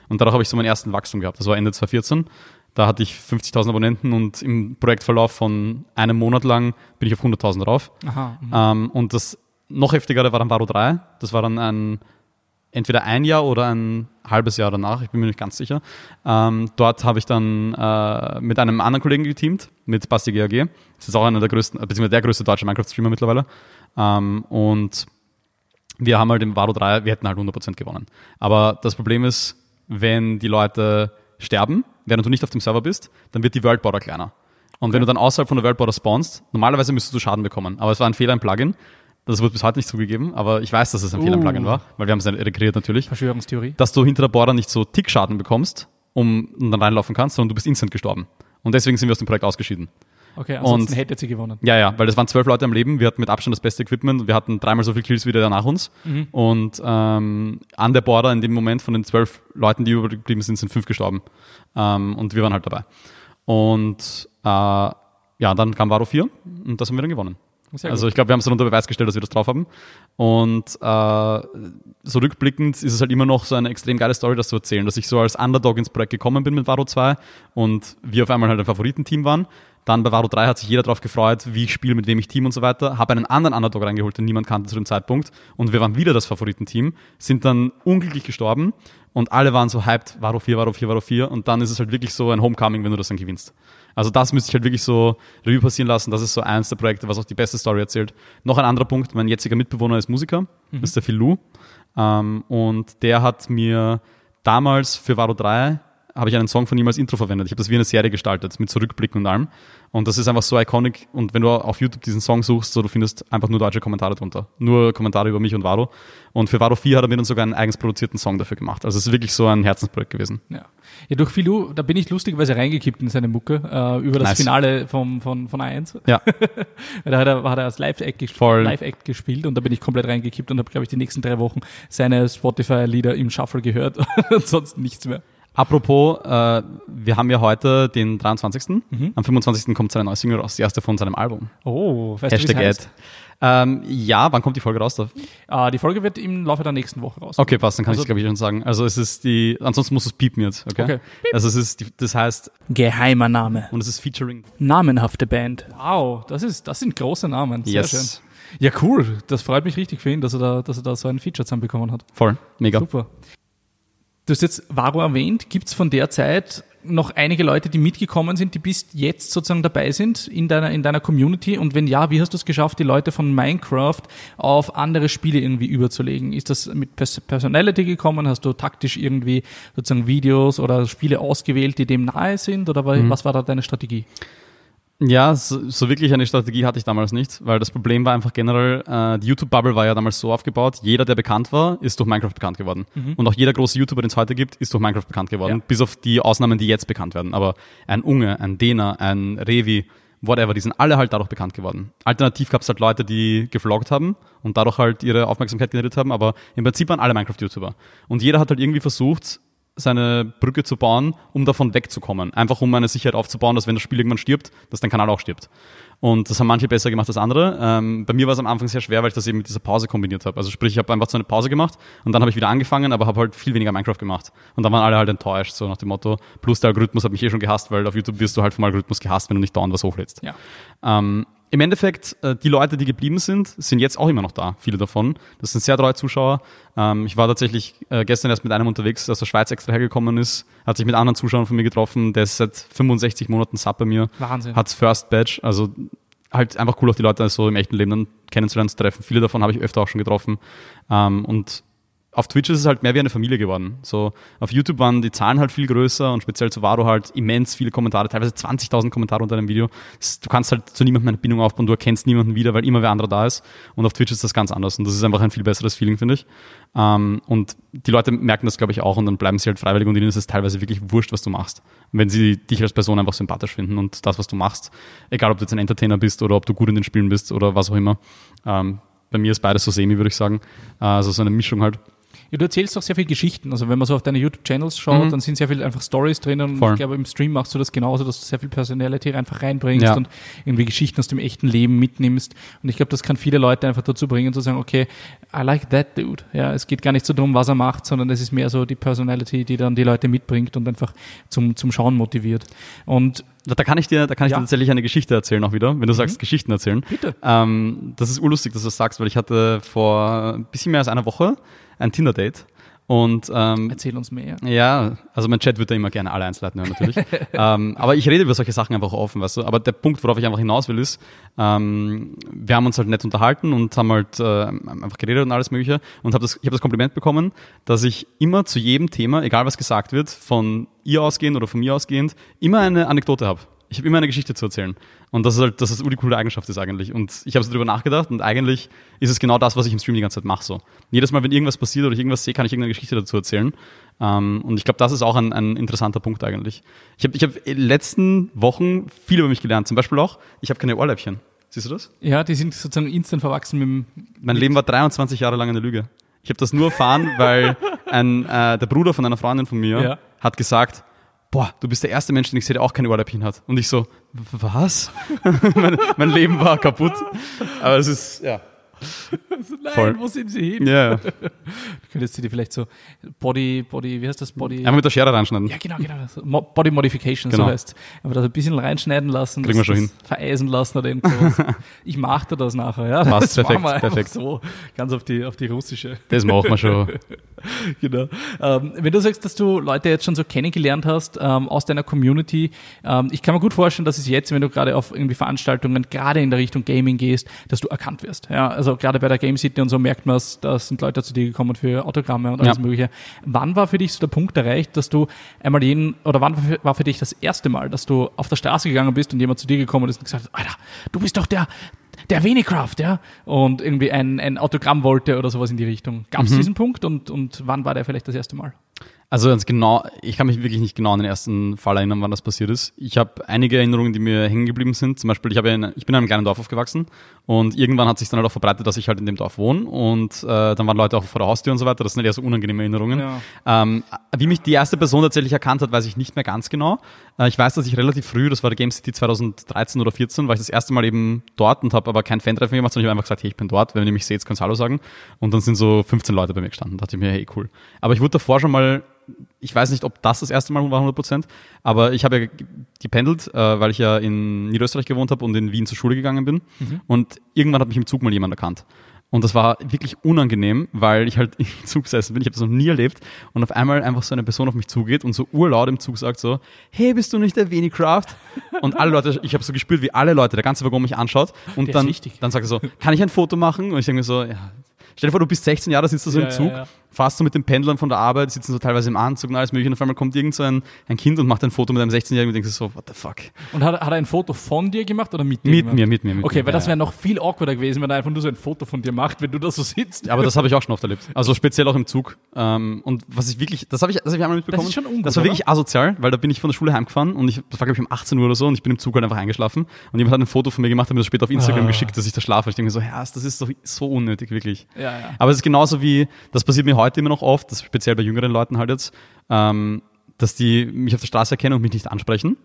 Und dadurch habe ich so meinen ersten Wachstum gehabt. Das war Ende 2014. Da hatte ich 50.000 Abonnenten und im Projektverlauf von einem Monat lang bin ich auf 100.000 drauf. Aha, mhm. ähm, und das noch heftigere war dann Varo 3. Das war dann ein entweder ein Jahr oder ein halbes Jahr danach, ich bin mir nicht ganz sicher. Ähm, dort habe ich dann äh, mit einem anderen Kollegen geteamt, mit Basti GAG. Das ist auch einer der größten, beziehungsweise der größte deutsche Minecraft-Streamer mittlerweile. Ähm, und wir haben halt im Varo 3, wir hätten halt 100% gewonnen. Aber das Problem ist, wenn die Leute sterben, während du nicht auf dem Server bist, dann wird die World Border kleiner. Und wenn du dann außerhalb von der World Border spawnst, normalerweise müsstest du Schaden bekommen. Aber es war ein Fehler im Plugin. Das wird bis heute nicht zugegeben, aber ich weiß, dass es ein uh. Fehler im Plugin war, weil wir haben es rekreiert natürlich. Verschwörungstheorie. Dass du hinter der Border nicht so Tickschaden bekommst, um dann reinlaufen kannst, sondern du bist instant gestorben. Und deswegen sind wir aus dem Projekt ausgeschieden. Okay, ansonsten und, hätte sie gewonnen. Ja, ja, weil das waren zwölf Leute am Leben. Wir hatten mit Abstand das beste Equipment. Wir hatten dreimal so viele Kills wie der nach uns. Mhm. Und ähm, an der Border in dem Moment von den zwölf Leuten, die übergeblieben sind, sind fünf gestorben. Ähm, und wir waren halt dabei. Und äh, ja, dann kam Varo 4 und das haben wir dann gewonnen. Also ich glaube, wir haben es dann unter Beweis gestellt, dass wir das drauf haben. Und äh, so rückblickend ist es halt immer noch so eine extrem geile Story, das zu erzählen, dass ich so als Underdog ins Projekt gekommen bin mit Varo 2 und wir auf einmal halt ein Favoritenteam waren. Dann bei Varo 3 hat sich jeder darauf gefreut, wie ich spiele, mit wem ich team und so weiter. Habe einen anderen Underdog reingeholt, den niemand kannte zu dem Zeitpunkt. Und wir waren wieder das Favoritenteam, sind dann unglücklich gestorben und alle waren so hyped, Varo 4, Varo 4, Varo 4. Und dann ist es halt wirklich so ein Homecoming, wenn du das dann gewinnst. Also das müsste ich halt wirklich so Revue passieren lassen. Das ist so eins der Projekte, was auch die beste Story erzählt. Noch ein anderer Punkt, mein jetziger Mitbewohner ist Musiker, mhm. ist der Phil Lu. Ähm, und der hat mir damals für Varo 3 habe ich einen Song von ihm als Intro verwendet. Ich habe das wie eine Serie gestaltet, mit Zurückblicken und allem. Und das ist einfach so iconic. Und wenn du auf YouTube diesen Song suchst, so, du findest einfach nur deutsche Kommentare drunter. Nur Kommentare über mich und Varo. Und für Varo 4 hat er mir dann sogar einen eigens produzierten Song dafür gemacht. Also es ist wirklich so ein Herzensprojekt gewesen. Ja, ja durch Filou, da bin ich lustigerweise reingekippt in seine Mucke, äh, über das nice. Finale vom, von, von A1. Ja. da hat er, hat er als Live-Act gespielt, Live gespielt und da bin ich komplett reingekippt und habe, glaube ich, die nächsten drei Wochen seine Spotify-Lieder im Shuffle gehört und sonst nichts mehr. Apropos, äh, wir haben ja heute den 23. Mhm. Am 25. kommt seine neue Single raus, die erste von seinem Album. Oh, weißt Hashtag du, Ad. Ähm, ja, wann kommt die Folge raus? Uh, die Folge wird im Laufe der nächsten Woche raus. Okay, passt, dann kann also, ich glaube ich schon sagen. Also es ist die, ansonsten muss es piepen jetzt, okay? okay. Also es ist, die, das heißt... Geheimer Name. Und es ist featuring... Namenhafte Band. Wow, das ist, das sind große Namen. Sehr yes. schön. Ja, cool. Das freut mich richtig für ihn, dass er da, dass er da so ein Feature zusammenbekommen hat. Voll, mega. Super. Du hast jetzt Varo erwähnt. Gibt es von der Zeit noch einige Leute, die mitgekommen sind, die bis jetzt sozusagen dabei sind in deiner, in deiner Community? Und wenn ja, wie hast du es geschafft, die Leute von Minecraft auf andere Spiele irgendwie überzulegen? Ist das mit Personality gekommen? Hast du taktisch irgendwie sozusagen Videos oder Spiele ausgewählt, die dem nahe sind? Oder mhm. was war da deine Strategie? Ja, so, so, wirklich eine Strategie hatte ich damals nicht, weil das Problem war einfach generell, äh, die YouTube-Bubble war ja damals so aufgebaut, jeder, der bekannt war, ist durch Minecraft bekannt geworden. Mhm. Und auch jeder große YouTuber, den es heute gibt, ist durch Minecraft bekannt geworden, ja. bis auf die Ausnahmen, die jetzt bekannt werden. Aber ein Unge, ein Dena, ein Revi, whatever, die sind alle halt dadurch bekannt geworden. Alternativ gab es halt Leute, die gevloggt haben und dadurch halt ihre Aufmerksamkeit generiert haben, aber im Prinzip waren alle Minecraft-YouTuber. Und jeder hat halt irgendwie versucht, seine Brücke zu bauen, um davon wegzukommen. Einfach um eine Sicherheit aufzubauen, dass wenn das Spiel irgendwann stirbt, dass dein Kanal auch stirbt. Und das haben manche besser gemacht als andere. Ähm, bei mir war es am Anfang sehr schwer, weil ich das eben mit dieser Pause kombiniert habe. Also sprich, ich habe einfach so eine Pause gemacht und dann habe ich wieder angefangen, aber habe halt viel weniger Minecraft gemacht. Und dann waren alle halt enttäuscht, so nach dem Motto. Plus der Algorithmus hat mich eh schon gehasst, weil auf YouTube wirst du halt vom Algorithmus gehasst, wenn du nicht dauernd was hochlädst. Ja. Ähm, im Endeffekt, äh, die Leute, die geblieben sind, sind jetzt auch immer noch da, viele davon. Das sind sehr treue Zuschauer. Ähm, ich war tatsächlich äh, gestern erst mit einem unterwegs, der aus der Schweiz extra hergekommen ist, hat sich mit anderen Zuschauern von mir getroffen, der ist seit 65 Monaten Sub bei mir. Wahnsinn. Hat's First Badge, also halt einfach cool, auch die Leute so im echten Leben dann kennenzulernen, zu treffen. Viele davon habe ich öfter auch schon getroffen. Ähm, und auf Twitch ist es halt mehr wie eine Familie geworden. So, auf YouTube waren die Zahlen halt viel größer und speziell zu Varo halt immens viele Kommentare, teilweise 20.000 Kommentare unter einem Video. Du kannst halt zu niemandem eine Bindung aufbauen, du erkennst niemanden wieder, weil immer wer anderer da ist. Und auf Twitch ist das ganz anders und das ist einfach ein viel besseres Feeling, finde ich. Ähm, und die Leute merken das, glaube ich, auch und dann bleiben sie halt freiwillig und ihnen ist es teilweise wirklich wurscht, was du machst. Wenn sie dich als Person einfach sympathisch finden und das, was du machst, egal ob du jetzt ein Entertainer bist oder ob du gut in den Spielen bist oder was auch immer. Ähm, bei mir ist beides so semi, würde ich sagen. Also so eine Mischung halt. Ja, du erzählst auch sehr viele Geschichten. Also wenn man so auf deine YouTube-Channels schaut, mhm. dann sind sehr viele einfach Stories drinnen. Und ich glaube, im Stream machst du das genauso, dass du sehr viel Personality einfach reinbringst ja. und irgendwie Geschichten aus dem echten Leben mitnimmst. Und ich glaube, das kann viele Leute einfach dazu bringen, zu sagen, okay, I like that dude. Ja, es geht gar nicht so darum, was er macht, sondern es ist mehr so die Personality, die dann die Leute mitbringt und einfach zum, zum Schauen motiviert. Und da kann ich dir, da kann ich ja. dir tatsächlich eine Geschichte erzählen auch wieder, wenn du mhm. sagst Geschichten erzählen. Bitte. Ähm, das ist urlustig, dass du das sagst, weil ich hatte vor ein bisschen mehr als einer Woche ein Tinder-Date. Und, ähm, Erzähl uns mehr. Ja, also mein Chat wird da immer gerne alle Einzelheiten hören, natürlich. ähm, aber ich rede über solche Sachen einfach offen, weißt du. Aber der Punkt, worauf ich einfach hinaus will, ist, ähm, wir haben uns halt nett unterhalten und haben halt äh, einfach geredet und alles Mögliche. Und hab das, ich habe das Kompliment bekommen, dass ich immer zu jedem Thema, egal was gesagt wird, von ihr ausgehend oder von mir ausgehend, immer eine Anekdote habe ich habe immer eine Geschichte zu erzählen. Und das ist halt, dass das die coole Eigenschaft ist eigentlich. Und ich habe so drüber nachgedacht und eigentlich ist es genau das, was ich im Stream die ganze Zeit mache. So. Jedes Mal, wenn irgendwas passiert oder ich irgendwas sehe, kann ich irgendeine Geschichte dazu erzählen. Um, ähm, und ich glaube, das ist auch ein, ein interessanter Punkt eigentlich. Ich habe ich hab in den letzten Wochen viel über mich gelernt. Zum Beispiel auch, ich habe keine Ohrläppchen. Siehst du das? Ja, die sind sozusagen instant verwachsen mit dem. Mein Leben war 23 Jahre lang eine Lüge. Ich habe das nur erfahren, weil ein, äh, der Bruder von einer Freundin von mir ja. hat gesagt, boah, du bist der erste Mensch, den ich sehe, der auch keine Ohrläppchen hat. Und ich so, was? mein, mein, Leben war kaputt. Aber es ist, ja. Also nein, Voll. wo sind sie hin? Ja. Du könntest sie dir vielleicht so Body, Body, wie heißt das? Body. Einfach mit der Schere reinschneiden. Ja, genau, genau. Body Modification, genau. so heißt Aber das ein bisschen reinschneiden lassen. Kriegen wir schon hin. Vereisen lassen oder irgendwas. ich machte das nachher, ja. Passt, perfekt, perfekt. So, ganz auf die, auf die russische. Das machen wir schon. genau. Ähm, wenn du sagst, dass du Leute jetzt schon so kennengelernt hast ähm, aus deiner Community, ähm, ich kann mir gut vorstellen, dass es jetzt, wenn du gerade auf irgendwie Veranstaltungen, gerade in der Richtung Gaming gehst, dass du erkannt wirst. Ja, also gerade bei der Game City und so merkt man es, da sind Leute zu dir gekommen für Autogramme und alles ja. Mögliche. Wann war für dich so der Punkt erreicht, dass du einmal jeden, oder wann war für dich das erste Mal, dass du auf der Straße gegangen bist und jemand zu dir gekommen ist und gesagt hat, Alter, du bist doch der, der Venicraft, ja, und irgendwie ein, ein Autogramm wollte oder sowas in die Richtung. Gab es mhm. diesen Punkt und, und wann war der vielleicht das erste Mal? Also ganz genau, ich kann mich wirklich nicht genau an den ersten Fall erinnern, wann das passiert ist. Ich habe einige Erinnerungen, die mir hängen geblieben sind. Zum Beispiel, ich, habe in, ich bin in einem kleinen Dorf aufgewachsen und irgendwann hat sich dann halt auch verbreitet, dass ich halt in dem Dorf wohne und äh, dann waren Leute auch vor der Haustür und so weiter. Das sind eher so unangenehme Erinnerungen. Ja. Ähm, wie mich die erste Person tatsächlich erkannt hat, weiß ich nicht mehr ganz genau. Äh, ich weiß, dass ich relativ früh, das war der Game City 2013 oder 14, war ich das erste Mal eben dort und habe aber kein Fan-Treffen gemacht, sondern ich habe einfach gesagt, hey, ich bin dort. Wenn ihr mich seht, könnt ihr Hallo sagen. Und dann sind so 15 Leute bei mir gestanden. Da dachte ich mir, hey, cool. Aber ich wurde davor schon mal ich weiß nicht, ob das das erste Mal war 100 Prozent, aber ich habe ja gependelt, äh, weil ich ja in Niederösterreich gewohnt habe und in Wien zur Schule gegangen bin. Mhm. Und irgendwann hat mich im Zug mal jemand erkannt. Und das war wirklich unangenehm, weil ich halt im Zug gesessen bin. Ich habe das noch nie erlebt. Und auf einmal einfach so eine Person auf mich zugeht und so urlaut im Zug sagt so, hey, bist du nicht der Venicraft? Und alle Leute, ich habe so gespürt, wie alle Leute, der ganze Waggon mich anschaut. Und dann, dann sagt er so, kann ich ein Foto machen? Und ich denke mir so, ja, stell dir vor, du bist 16 Jahre, sitzt du so ja, im Zug. Ja, ja fast so mit den Pendlern von der Arbeit, sitzen so teilweise im Anzug und alles mögliche und auf einmal kommt irgend so ein, ein Kind und macht ein Foto mit einem 16-Jährigen und denkst so, what the fuck. Und hat, hat er ein Foto von dir gemacht oder mit dir? Mit mir, mit mir. Mit okay, mir, weil das wäre noch viel awkwarder gewesen, wenn er einfach nur so ein Foto von dir macht, wenn du da so sitzt. Ja, aber das habe ich auch schon oft erlebt. Also speziell auch im Zug. Ähm, und was ich wirklich, das habe ich, das hab ich einmal mitbekommen. Das ist schon ungut, Das war wirklich oder? asozial, weil da bin ich von der Schule heimgefahren und ich, das war glaube ich um 18 Uhr oder so und ich bin im Zug halt einfach eingeschlafen und jemand hat ein Foto von mir gemacht und mir das später auf Instagram ah. geschickt, dass ich da schlafe. Ich denke mir so, ja, das ist doch so unnötig, wirklich. Ja, ja. Aber es ist genauso wie, das passiert mir heute immer noch oft, das speziell bei jüngeren Leuten, halt jetzt, ähm, dass die mich auf der Straße erkennen und mich nicht ansprechen,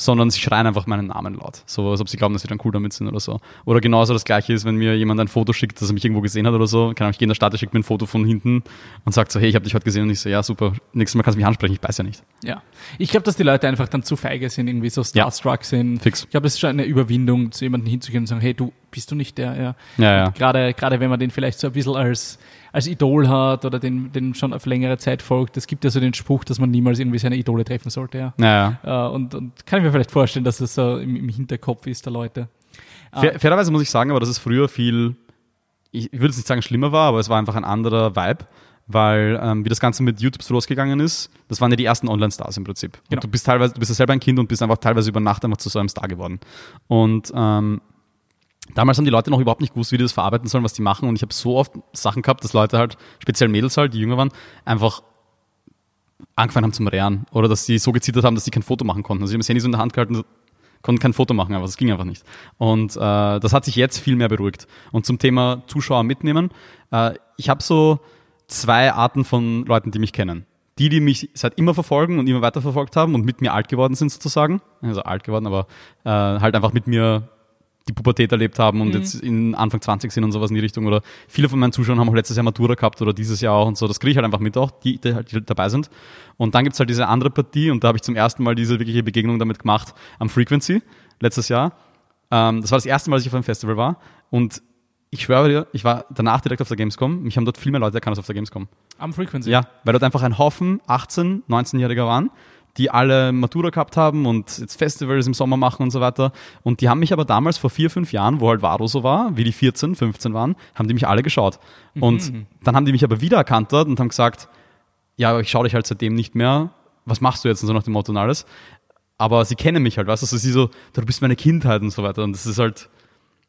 sondern sie schreien einfach meinen Namen laut. So, als ob sie glauben, dass sie dann cool damit sind oder so. Oder genauso das gleiche ist, wenn mir jemand ein Foto schickt, dass er mich irgendwo gesehen hat oder so. Kann Ahnung, ich gehe in der Stadt, er schickt mir ein Foto von hinten und sagt so, hey, ich habe dich heute gesehen und ich so, ja, super, nächstes Mal kannst du mich ansprechen, ich weiß ja nicht. Ja. Ich glaube, dass die Leute einfach dann zu feige sind, irgendwie so starstruck ja. sind. Fix. Ich glaube, es ist schon eine Überwindung, zu jemandem hinzugehen und sagen, hey, du bist du nicht der, ja. Ja, ja. Gerade, gerade wenn man den vielleicht so ein bisschen als als Idol hat oder den, den schon auf längere Zeit folgt. Es gibt ja so den Spruch, dass man niemals irgendwie seine Idole treffen sollte. Ja. ja, ja. Äh, und, und kann ich mir vielleicht vorstellen, dass das so im, im Hinterkopf ist der Leute. Fair, fairerweise muss ich sagen, aber dass es früher viel, ich, ich würde es nicht sagen schlimmer war, aber es war einfach ein anderer Vibe weil ähm, wie das Ganze mit YouTube so losgegangen ist, das waren ja die ersten Online-Stars im Prinzip. Genau. Du bist teilweise, du bist ja selber ein Kind und bist einfach teilweise über Nacht einfach zu so einem Star geworden. Und ähm, Damals haben die Leute noch überhaupt nicht gewusst, wie die das verarbeiten sollen, was die machen. Und ich habe so oft Sachen gehabt, dass Leute halt, speziell Mädels halt, die jünger waren, einfach angefangen haben zum Rehren. Oder dass sie so gezittert haben, dass sie kein Foto machen konnten. Also sie haben das Handy so in der Hand gehalten, konnten kein Foto machen, aber das ging einfach nicht. Und äh, das hat sich jetzt viel mehr beruhigt. Und zum Thema Zuschauer mitnehmen, äh, ich habe so zwei Arten von Leuten, die mich kennen. Die, die mich seit immer verfolgen und immer weiter verfolgt haben und mit mir alt geworden sind sozusagen. Also alt geworden, aber äh, halt einfach mit mir die Pubertät erlebt haben und mhm. jetzt in Anfang 20 sind und sowas in die Richtung. Oder viele von meinen Zuschauern haben auch letztes Jahr Matura gehabt oder dieses Jahr auch und so. Das kriege ich halt einfach mit auch, die, die, die dabei sind. Und dann gibt's halt diese andere Partie und da habe ich zum ersten Mal diese wirkliche Begegnung damit gemacht am Frequency letztes Jahr. Ähm, das war das erste Mal, dass ich auf einem Festival war und ich schwöre dir, ich war danach direkt auf der Gamescom. Mich haben dort viel mehr Leute erkannt als auf der Gamescom. Am Frequency? Ja, weil dort einfach ein Haufen 18-, 19-Jähriger waren die alle Matura gehabt haben und jetzt Festivals im Sommer machen und so weiter. Und die haben mich aber damals vor vier, fünf Jahren, wo halt Varo so war, wie die 14, 15 waren, haben die mich alle geschaut. Mhm. Und dann haben die mich aber wieder erkannt dort und haben gesagt, ja, ich schaue dich halt seitdem nicht mehr. Was machst du jetzt? Und so nach dem Motto und alles. Aber sie kennen mich halt, weißt du, also sie so, du bist meine Kindheit und so weiter. Und das ist halt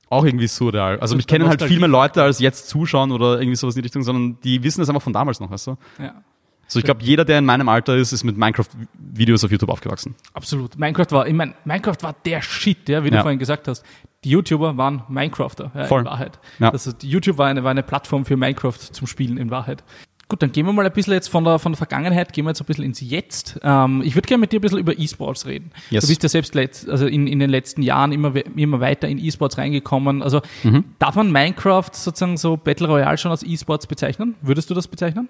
auch irgendwie surreal. Also mich kennen halt viel mehr Leute als jetzt zuschauen oder irgendwie sowas in die Richtung, sondern die wissen das einfach von damals noch, weißt du? Ja. So, ich glaube, jeder, der in meinem Alter ist, ist mit Minecraft-Videos auf YouTube aufgewachsen. Absolut. Minecraft war, ich mein, Minecraft war der Shit, ja, wie du vorhin gesagt hast. Die YouTuber waren Minecrafter, ja, Voll. in Wahrheit. Ja. Also YouTube war eine, war eine Plattform für Minecraft zum Spielen in Wahrheit. Gut, dann gehen wir mal ein bisschen jetzt von der, von der Vergangenheit, gehen wir jetzt ein bisschen ins Jetzt. Ähm, ich würde gerne mit dir ein bisschen über E-Sports reden. Yes. Du bist ja selbst letzt, also in, in den letzten Jahren immer, immer weiter in E-Sports reingekommen. Also mhm. darf man Minecraft sozusagen so Battle Royale schon als E-Sports bezeichnen? Würdest du das bezeichnen?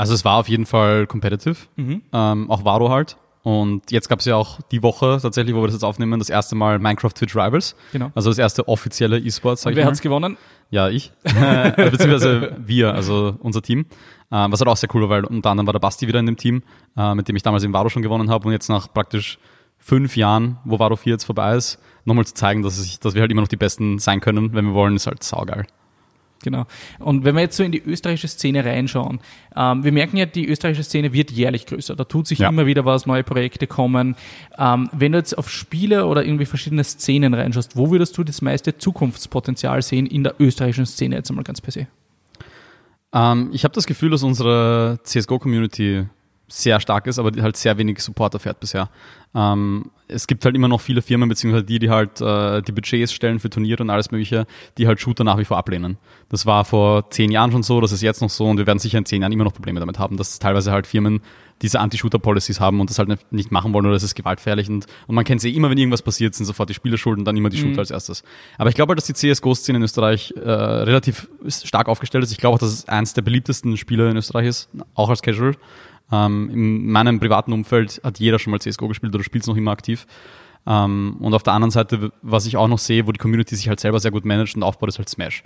Also es war auf jeden Fall competitive, mhm. ähm, auch Varo halt. Und jetzt gab es ja auch die Woche tatsächlich, wo wir das jetzt aufnehmen, das erste Mal Minecraft Twitch Rivals. Genau. Also das erste offizielle E-Sports. Und wer hat's gewonnen? Ja, ich. Beziehungsweise wir, also unser Team. Äh, was halt auch sehr cool war, weil unter anderem war der Basti wieder in dem Team, äh, mit dem ich damals in Varo schon gewonnen habe und jetzt nach praktisch fünf Jahren, wo Varo 4 jetzt vorbei ist, nochmal zu zeigen, dass, ich, dass wir halt immer noch die Besten sein können, wenn wir wollen, ist halt saugeil. Genau. Und wenn wir jetzt so in die österreichische Szene reinschauen, ähm, wir merken ja, die österreichische Szene wird jährlich größer. Da tut sich ja. immer wieder was, neue Projekte kommen. Ähm, wenn du jetzt auf Spiele oder irgendwie verschiedene Szenen reinschaust, wo würdest du das meiste Zukunftspotenzial sehen in der österreichischen Szene jetzt einmal ganz per se? Ähm, ich habe das Gefühl, dass unsere CSGO-Community sehr stark ist, aber halt sehr wenig Support erfährt bisher. Ähm, es gibt halt immer noch viele Firmen, beziehungsweise die, die halt äh, die Budgets stellen für Turniere und alles mögliche, die halt Shooter nach wie vor ablehnen. Das war vor zehn Jahren schon so, das ist jetzt noch so und wir werden sicher in zehn Jahren immer noch Probleme damit haben, dass teilweise halt Firmen diese Anti-Shooter-Policies haben und das halt nicht machen wollen oder es ist gewaltfährlich und, und man kennt sie eh immer, wenn irgendwas passiert, sind sofort die Spieler schuld und dann immer die Shooter mhm. als erstes. Aber ich glaube halt, dass die CSGO-Szene in Österreich äh, relativ stark aufgestellt ist. Ich glaube auch, dass es eins der beliebtesten Spiele in Österreich ist, auch als Casual. Ähm, in meinem privaten Umfeld hat jeder schon mal CSGO gespielt oder spielt es noch immer aktiv. Ähm, und auf der anderen Seite, was ich auch noch sehe, wo die Community sich halt selber sehr gut managt und aufbaut, ist halt Smash.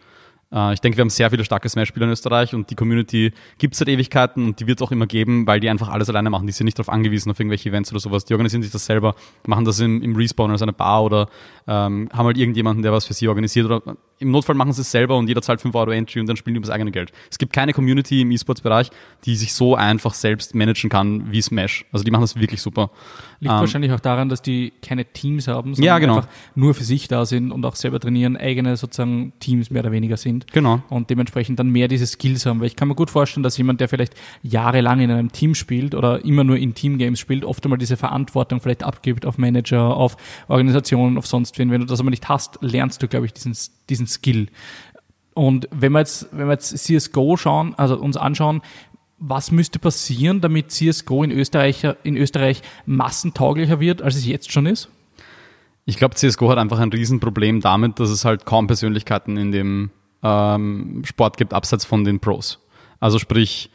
Äh, ich denke, wir haben sehr viele starke Smash-Spieler in Österreich und die Community gibt es seit Ewigkeiten und die wird es auch immer geben, weil die einfach alles alleine machen. Die sind nicht darauf angewiesen, auf irgendwelche Events oder sowas. Die organisieren sich das selber, machen das im, im Respawn als eine Bar oder ähm, haben halt irgendjemanden, der was für sie organisiert oder im Notfall machen sie es selber und jeder zahlt 5 Euro Entry und dann spielen die über das eigene Geld. Es gibt keine Community im E-Sports-Bereich, die sich so einfach selbst managen kann wie Smash. Also die machen das wirklich super. Liegt ähm, wahrscheinlich auch daran, dass die keine Teams haben, sondern ja, genau. einfach nur für sich da sind und auch selber trainieren, eigene sozusagen Teams mehr oder weniger sind. Genau. Und dementsprechend dann mehr diese Skills haben. Weil ich kann mir gut vorstellen, dass jemand, der vielleicht jahrelang in einem Team spielt oder immer nur in Teamgames spielt, oft einmal diese Verantwortung vielleicht abgibt auf Manager, auf Organisationen, auf sonst wen. Wenn du das aber nicht hast, lernst du, glaube ich, diesen, diesen Skill. Und wenn wir jetzt, wenn wir jetzt CSGO schauen, also uns anschauen, was müsste passieren, damit CSGO in Österreich, in Österreich massentauglicher wird, als es jetzt schon ist? Ich glaube, CSGO hat einfach ein Riesenproblem damit, dass es halt kaum Persönlichkeiten in dem ähm, Sport gibt, abseits von den Pros. Also sprich,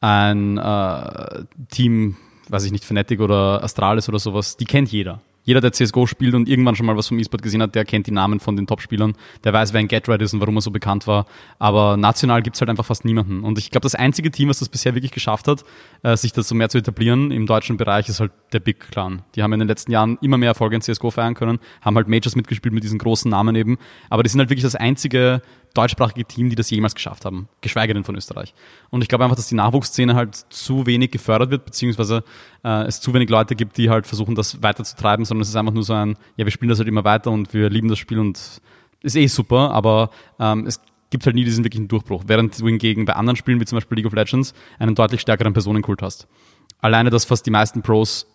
ein äh, Team, weiß ich nicht, Fnatic oder Astralis oder sowas, die kennt jeder jeder, der CSGO spielt und irgendwann schon mal was vom E-Sport gesehen hat, der kennt die Namen von den Top-Spielern. Der weiß, wer ein GetRed ist und warum er so bekannt war. Aber national gibt's halt einfach fast niemanden. Und ich glaube, das einzige Team, was das bisher wirklich geschafft hat, äh, sich das so mehr zu etablieren im deutschen Bereich, ist halt der Big Clan. Die haben in den letzten Jahren immer mehr Erfolge in CSGO feiern können, haben halt Majors mitgespielt mit diesen großen Namen eben. Aber die sind halt wirklich das einzige deutschsprachige Team, die das jemals geschafft haben, geschweige denn von Österreich. Und ich glaube einfach, dass die Nachwuchsszene halt zu wenig gefördert wird, beziehungsweise äh, es zu wenig Leute gibt, die halt versuchen, das weiterzutreiben, sondern es ist einfach nur so ein, ja, wir spielen das halt immer weiter und wir lieben das Spiel und ist eh super, aber ähm, es gibt halt nie diesen wirklichen Durchbruch, während du hingegen bei anderen Spielen, wie zum Beispiel League of Legends, einen deutlich stärkeren Personenkult hast. Alleine, dass fast die meisten Pros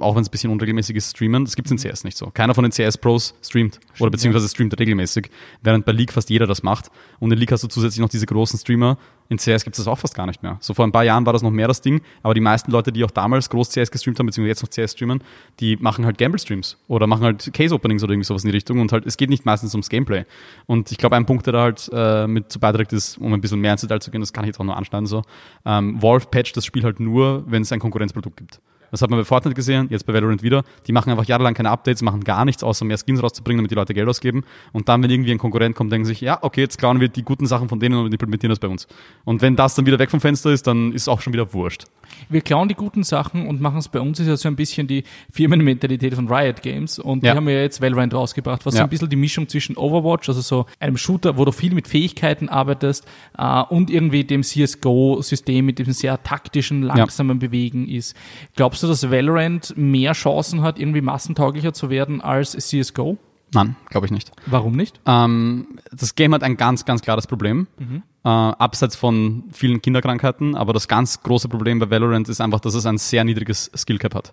auch wenn es ein bisschen unregelmäßig ist, streamen. Das gibt es in CS nicht so. Keiner von den CS-Pros streamt Stimmt, oder beziehungsweise streamt regelmäßig, während bei League fast jeder das macht. Und in League hast du zusätzlich noch diese großen Streamer. In CS gibt es das auch fast gar nicht mehr. So vor ein paar Jahren war das noch mehr das Ding, aber die meisten Leute, die auch damals groß CS gestreamt haben, beziehungsweise jetzt noch CS streamen, die machen halt Gamble-Streams oder machen halt Case-Openings oder irgendwie sowas in die Richtung und halt, es geht nicht meistens ums Gameplay. Und ich glaube, ein Punkt, der da halt äh, mit zu beiträgt ist, um ein bisschen mehr ins Detail zu gehen, das kann ich jetzt auch nur anschneiden, so. Ähm, Valve patcht das Spiel halt nur, wenn es ein Konkurrenzprodukt gibt. Das hat man bei Fortnite gesehen, jetzt bei Valorant wieder. Die machen einfach jahrelang keine Updates, machen gar nichts, außer mehr Skins rauszubringen, damit die Leute Geld ausgeben. Und dann, wenn irgendwie ein Konkurrent kommt, denken sich, ja, okay, jetzt klauen wir die guten Sachen von denen und implementieren das bei uns. Und wenn das dann wieder weg vom Fenster ist, dann ist es auch schon wieder wurscht. Wir klauen die guten Sachen und machen es bei uns, ist ja so ein bisschen die Firmenmentalität von Riot Games. Und ja. die haben ja jetzt Valorant rausgebracht, was ja. so ein bisschen die Mischung zwischen Overwatch, also so einem Shooter, wo du viel mit Fähigkeiten arbeitest, äh, und irgendwie dem CSGO-System mit diesem sehr taktischen, langsamen ja. Bewegen ist. Glaubst du, dass Valorant Valorant mehr Chancen hat, irgendwie massentauglicher zu werden als CSGO? Nein, glaube ich nicht. Warum nicht? Ähm, das Game hat ein ganz, ganz klares Problem. Mhm. Äh, abseits von vielen Kinderkrankheiten, aber das ganz große Problem bei Valorant ist einfach, dass es ein sehr niedriges Skillcap hat.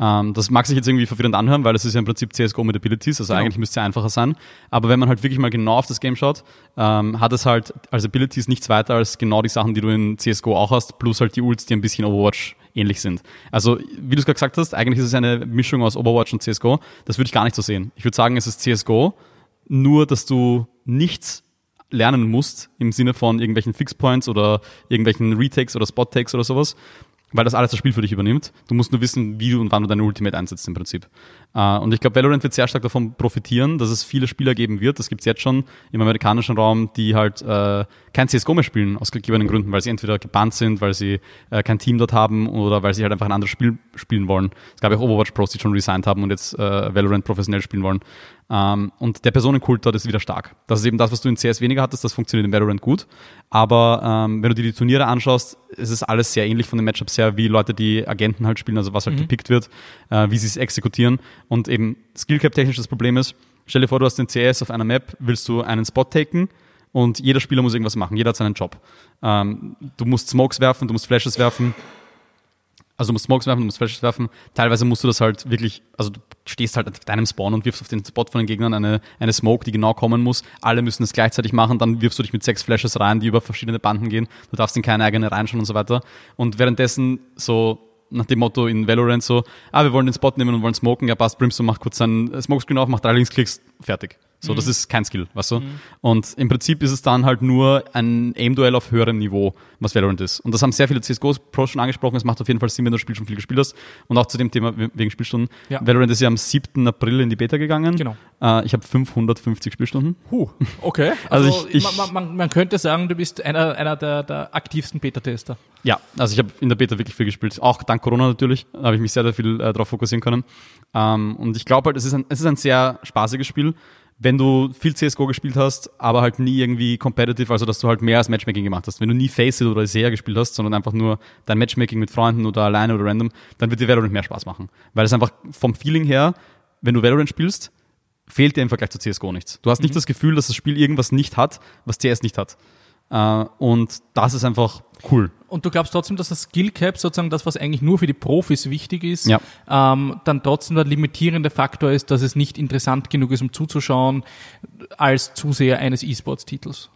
Ähm, das mag sich jetzt irgendwie verwirrend anhören, weil es ist ja im Prinzip CSGO mit Abilities, also genau. eigentlich müsste es einfacher sein. Aber wenn man halt wirklich mal genau auf das Game schaut, ähm, hat es halt als Abilities nichts weiter als genau die Sachen, die du in CSGO auch hast, plus halt die Ults, die ein bisschen Overwatch ähnlich sind. Also, wie du es gerade gesagt hast, eigentlich ist es eine Mischung aus Overwatch und CSGO. Das würde ich gar nicht so sehen. Ich würde sagen, es ist CSGO, nur dass du nichts lernen musst im Sinne von irgendwelchen Fixpoints oder irgendwelchen Retakes oder Spot-Takes oder sowas, weil das alles das Spiel für dich übernimmt. Du musst nur wissen, wie du und wann du deine Ultimate einsetzt im Prinzip. Uh, und ich glaube, Valorant wird sehr stark davon profitieren, dass es viele Spieler geben wird. Das gibt es jetzt schon im amerikanischen Raum, die halt äh, kein CSGO mehr spielen, aus gegebenen Gründen, weil sie entweder gebannt sind, weil sie äh, kein Team dort haben oder weil sie halt einfach ein anderes Spiel spielen wollen. Es gab ja auch Overwatch Pros, die schon resigned haben und jetzt äh, Valorant professionell spielen wollen. Ähm, und der Personenkult dort ist wieder stark. Das ist eben das, was du in CS weniger hattest, das funktioniert in Valorant gut. Aber ähm, wenn du dir die Turniere anschaust, ist es alles sehr ähnlich von den Matchups her, wie Leute, die Agenten halt spielen, also was halt mhm. gepickt wird, äh, wie sie es exekutieren. Und eben Skillcap-technisch das Problem ist, stell dir vor, du hast den CS auf einer Map, willst du einen Spot taken und jeder Spieler muss irgendwas machen, jeder hat seinen Job. Ähm, du musst Smokes werfen, du musst Flashes werfen, also du musst Smokes werfen, du musst Flashes werfen. Teilweise musst du das halt wirklich, also du stehst halt auf deinem Spawn und wirfst auf den Spot von den Gegnern eine, eine Smoke, die genau kommen muss. Alle müssen es gleichzeitig machen, dann wirfst du dich mit sechs Flashes rein, die über verschiedene Banden gehen. Du darfst in keine eigene reinschauen und so weiter. Und währenddessen so nach dem Motto in Valorant so, ah, wir wollen den Spot nehmen und wollen smoken, ja passt, Brimstone macht kurz seinen Smokescreen auf, macht drei Linksklicks, fertig. So, mhm. das ist kein Skill, weißt du? Mhm. Und im Prinzip ist es dann halt nur ein Aim-Duell auf höherem Niveau, was Valorant ist. Und das haben sehr viele CSGO-Pros schon angesprochen. Es macht auf jeden Fall Sinn, wenn du das Spiel schon viel gespielt hast. Und auch zu dem Thema wegen Spielstunden. Ja. Valorant ist ja am 7. April in die Beta gegangen. Genau. Äh, ich habe 550 Spielstunden. Huh, okay. Also, also ich, ich man, man, man, könnte sagen, du bist einer, einer der, der aktivsten Beta-Tester. Ja, also ich habe in der Beta wirklich viel gespielt. Auch dank Corona natürlich. Da habe ich mich sehr, sehr viel äh, darauf fokussieren können. Ähm, und ich glaube halt, es ist, ein, es ist ein sehr spaßiges Spiel wenn du viel CSGO gespielt hast, aber halt nie irgendwie competitive, also dass du halt mehr als Matchmaking gemacht hast. Wenn du nie Faceit oder SEA gespielt hast, sondern einfach nur dein Matchmaking mit Freunden oder alleine oder random, dann wird dir Valorant mehr Spaß machen. Weil es einfach vom Feeling her, wenn du Valorant spielst, fehlt dir im Vergleich zu CSGO nichts. Du hast nicht mhm. das Gefühl, dass das Spiel irgendwas nicht hat, was CS nicht hat. Äh, und das ist einfach cool. Und du glaubst trotzdem, dass das Skill Cap sozusagen das, was eigentlich nur für die Profis wichtig ist, ja. ähm, dann trotzdem der limitierende Faktor ist, dass es nicht interessant genug ist, um zuzuschauen, als Zuseher eines E-Sports-Titels?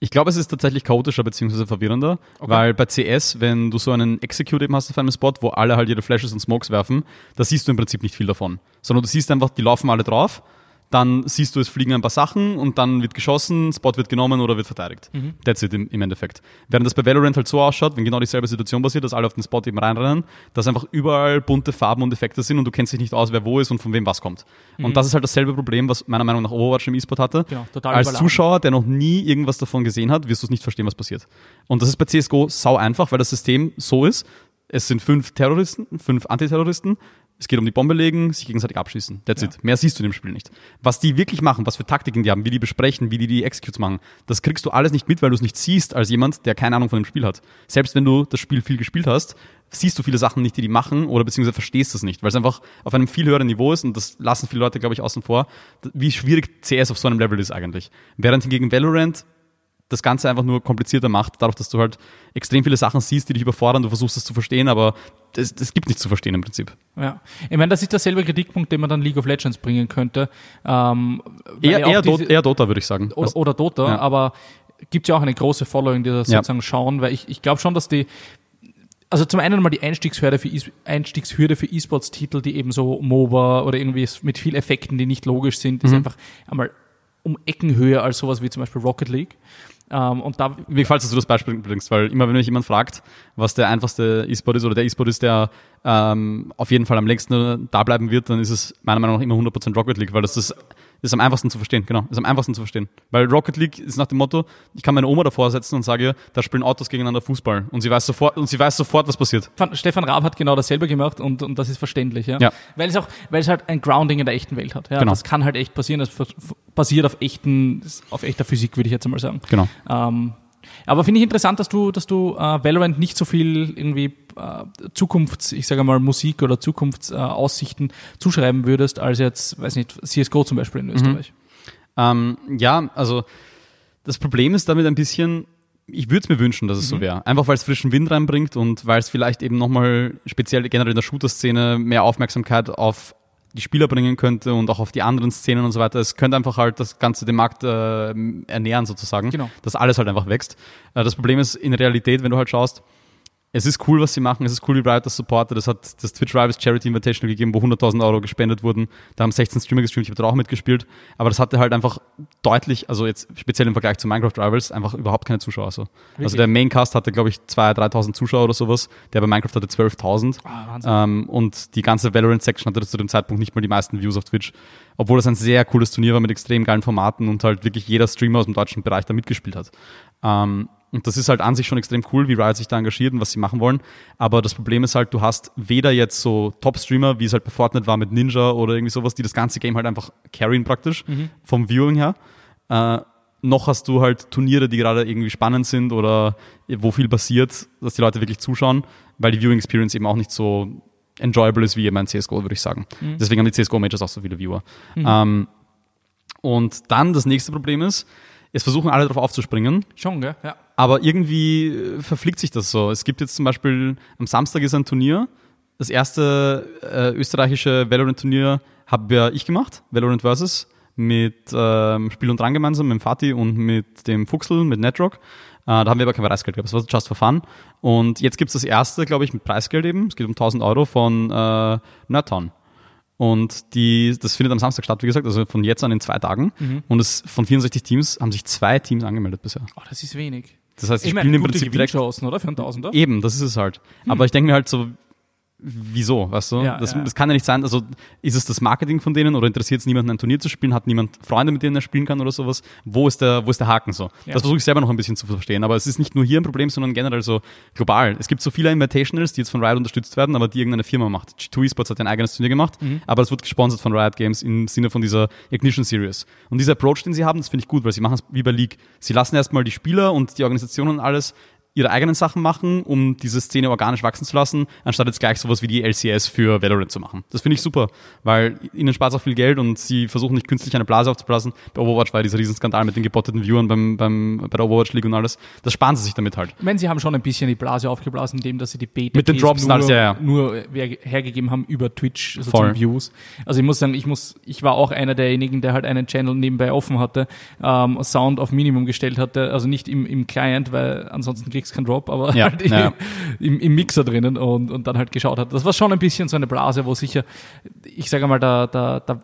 Ich glaube, es ist tatsächlich chaotischer bzw. verwirrender, okay. weil bei CS, wenn du so einen Execute eben hast auf einem Spot, wo alle halt ihre Flashes und Smokes werfen, da siehst du im Prinzip nicht viel davon. Sondern du siehst einfach, die laufen alle drauf dann siehst du, es fliegen ein paar Sachen und dann wird geschossen, Spot wird genommen oder wird verteidigt. Mhm. That's it im, im, Endeffekt. Während das bei Valorant halt so ausschaut, wenn genau dieselbe Situation passiert, dass alle auf den Spot eben reinrennen, dass einfach überall bunte Farben und Effekte sind und du kennst dich nicht aus, wer wo ist und von wem was kommt. Mhm. Und das ist halt dasselbe Problem, was meiner Meinung nach Overwatch im E-Sport hatte. Genau, Als überladen. Zuschauer, der noch nie irgendwas davon gesehen hat, wirst du es nicht verstehen, was passiert. Und das ist bei CSGO sau einfach, weil das System so ist, Es sind fünf Terroristen, fünf Antiterroristen. Es geht um die Bombe legen, sich gegenseitig abschießen. That's Ja. it. Mehr siehst du in dem Spiel nicht. Was die wirklich machen, was für Taktiken die haben, wie die besprechen, wie die die Executes machen, das kriegst du alles nicht mit, weil du es nicht siehst als jemand, der keine Ahnung von dem Spiel hat. Selbst wenn du das Spiel viel gespielt hast, siehst du viele Sachen nicht, die die machen oder beziehungsweise verstehst es nicht, weil es einfach auf einem viel höheren Niveau ist und das lassen viele Leute, glaube ich, außen vor, wie schwierig CS auf so einem Level ist eigentlich. Während hingegen Valorant das Ganze einfach nur komplizierter macht, dadurch, dass du halt extrem viele Sachen siehst, die dich überfordern, du versuchst es zu verstehen, aber es, gibt nichts zu verstehen im Prinzip. Ja. Ich meine, das ist derselbe Kritikpunkt, den man dann League of Legends bringen könnte. Ähm, Eher, ja eher, diese- Dota, eher Dota, würde ich sagen. oder, oder Dota, Ja. aber gibt ja auch eine große Following, die das Ja. sozusagen schauen, weil ich, ich glaube schon, dass die, also zum einen mal die Einstiegshürde für, E- Einstiegshürde für E-Sports-Titel, die eben so MOBA oder irgendwie mit viel Effekten, die nicht logisch sind, Mhm. ist einfach einmal um Ecken höher als sowas wie zum Beispiel Rocket League. Ähm, und da, Mir gefällt, dass du das Beispiel bringst, weil immer wenn mich jemand fragt, was der einfachste E-Sport ist oder der E-Sport ist, der ähm, auf jeden Fall am längsten da bleiben wird, dann ist es meiner Meinung nach immer 100% Rocket League, weil das ist, ist am einfachsten zu verstehen, genau, ist am einfachsten zu verstehen. Weil Rocket League ist nach dem Motto, ich kann meine Oma davor setzen und sage ihr, da spielen Autos gegeneinander Fußball und sie weiß sofort, und sie weiß sofort, was passiert. Stefan- Raab hat genau dasselbe gemacht und, und das ist verständlich, ja? Ja. Weil es auch, weil es halt ein Grounding in der echten Welt hat. Ja? Genau. Das kann halt echt passieren, das basiert auf echten, auf echter Physik, würde ich jetzt einmal sagen. Genau. Ähm, aber finde ich interessant, dass du, dass du äh, Valorant nicht so viel irgendwie äh, Zukunfts, ich sage mal Musik oder Zukunftsaussichten äh, zuschreiben würdest, als jetzt, weiß nicht, CSGO zum Beispiel Mhm. in Österreich. Ähm, ja, also das Problem ist damit ein bisschen, ich würde es mir wünschen, dass es so wäre. Einfach weil es frischen Wind reinbringt und weil es vielleicht eben nochmal speziell generell in der Shooter-Szene mehr Aufmerksamkeit auf die Spieler bringen könnte und auch auf die anderen Szenen und so weiter. Es könnte einfach halt das Ganze den Markt äh, ernähren sozusagen, Genau. dass alles halt einfach wächst. Äh, das Problem ist in Realität, wenn du halt schaust, es ist cool, was sie machen. Es ist cool, wie Riot das supportet. Das hat das Twitch Rivals Charity Invitational gegeben, wo 100.000 Euro gespendet wurden. Da haben 16 Streamer gestreamt. Ich habe da auch mitgespielt. Aber das hatte halt einfach deutlich, also jetzt speziell im Vergleich zu Minecraft Rivals, einfach überhaupt keine Zuschauer. So. Also der Maincast hatte, glaube ich, 2.000, 3.000 Zuschauer oder sowas. Der bei Minecraft hatte 12.000. Ah. Ähm, und die ganze Valorant-Section hatte zu dem Zeitpunkt nicht mal die meisten Views auf Twitch. Obwohl es ein sehr cooles Turnier war mit extrem geilen Formaten und halt wirklich jeder Streamer aus dem deutschen Bereich da mitgespielt hat. Ähm, und das ist halt an sich schon extrem cool, wie Riot sich da engagiert und was sie machen wollen. Aber das Problem ist halt, du hast weder jetzt so Top-Streamer, wie es halt bei Fortnite war mit Ninja oder irgendwie sowas, die das ganze Game halt einfach carryen praktisch, vom Viewing her. Äh, noch hast du halt Turniere, die gerade irgendwie spannend sind oder wo viel passiert, dass die Leute wirklich zuschauen, weil die Viewing Experience eben auch nicht so enjoyable ist wie eben ein CSGO, würde ich sagen. Deswegen haben die CSGO-Majors auch so viele Viewer. Ähm, und dann das nächste Problem ist, es versuchen alle darauf aufzuspringen, Schon, gell? Ja. aber irgendwie äh, verfliegt sich das so. Es gibt jetzt zum Beispiel, am Samstag ist ein Turnier. Das erste äh, österreichische Valorant-Turnier habe ja ich gemacht, Valorant Versus, mit ähm, Spiel und Dran gemeinsam, mit dem Fatih und mit dem Fuchsel, mit Netrock. Äh, da haben wir aber kein Preisgeld gehabt, das war just for fun. Und jetzt gibt's das erste, glaube ich, mit Preisgeld eben. Es geht um 1000 Euro von äh, Nerdtown. Und die, das findet am Samstag statt, wie gesagt, also von jetzt an in zwei Tagen. Und es, von 64 Teams haben sich zwei Teams angemeldet bisher. Oh, das ist wenig. Das heißt, Ich spielen meine, im gute Prinzip direkt Gewinnchancen, oder? Für einen Tausender? Eben, das ist es halt. Aber ich denke mir halt so, wieso, weißt du? Ja, das, ja. das kann ja nicht sein. Also ist es das Marketing von denen oder interessiert es niemanden, ein Turnier zu spielen? Hat niemand Freunde, mit denen er spielen kann oder sowas? Wo ist der, wo ist der Haken so? Ja. Das versuche ich selber noch ein bisschen zu verstehen. Aber es ist nicht nur hier ein Problem, sondern generell so global. Es gibt so viele Invitationals, die jetzt von Riot unterstützt werden, aber die irgendeine Firma macht. G2 Esports hat ein eigenes Turnier gemacht, Mhm. aber es wird gesponsert von Riot Games im Sinne von dieser Ignition Series. Und dieser Approach, den sie haben, das finde ich gut, weil sie machen es wie bei League. Sie lassen erstmal die Spieler und die Organisationen und alles ihre eigenen Sachen machen, um diese Szene organisch wachsen zu lassen, anstatt jetzt gleich sowas wie die LCS für Valorant zu machen. Das finde ich super, weil ihnen spart auch viel Geld und sie versuchen nicht künstlich eine Blase aufzublasen. Bei Overwatch war dieser Riesenskandal mit den gebotteten Viewern beim, beim, bei der Overwatch League und alles. Das sparen sie sich damit halt. Ich meine, sie haben schon ein bisschen die Blase aufgeblasen, indem dass sie die Beta Mit den Drops nur, alles, ja, ja. nur wer- hergegeben haben über Twitch, also Voll. Views. Also ich muss sagen, ich muss, ich war auch einer derjenigen, der halt einen Channel nebenbei offen hatte, ähm, Sound auf Minimum gestellt hatte, also nicht im, im Client, weil ansonsten kriegst du keinen Drop, aber Ja, halt ja. im, im Mixer drinnen und, und dann halt geschaut hat. Das war schon ein bisschen so eine Blase, wo sicher, ich sage mal, der, der, der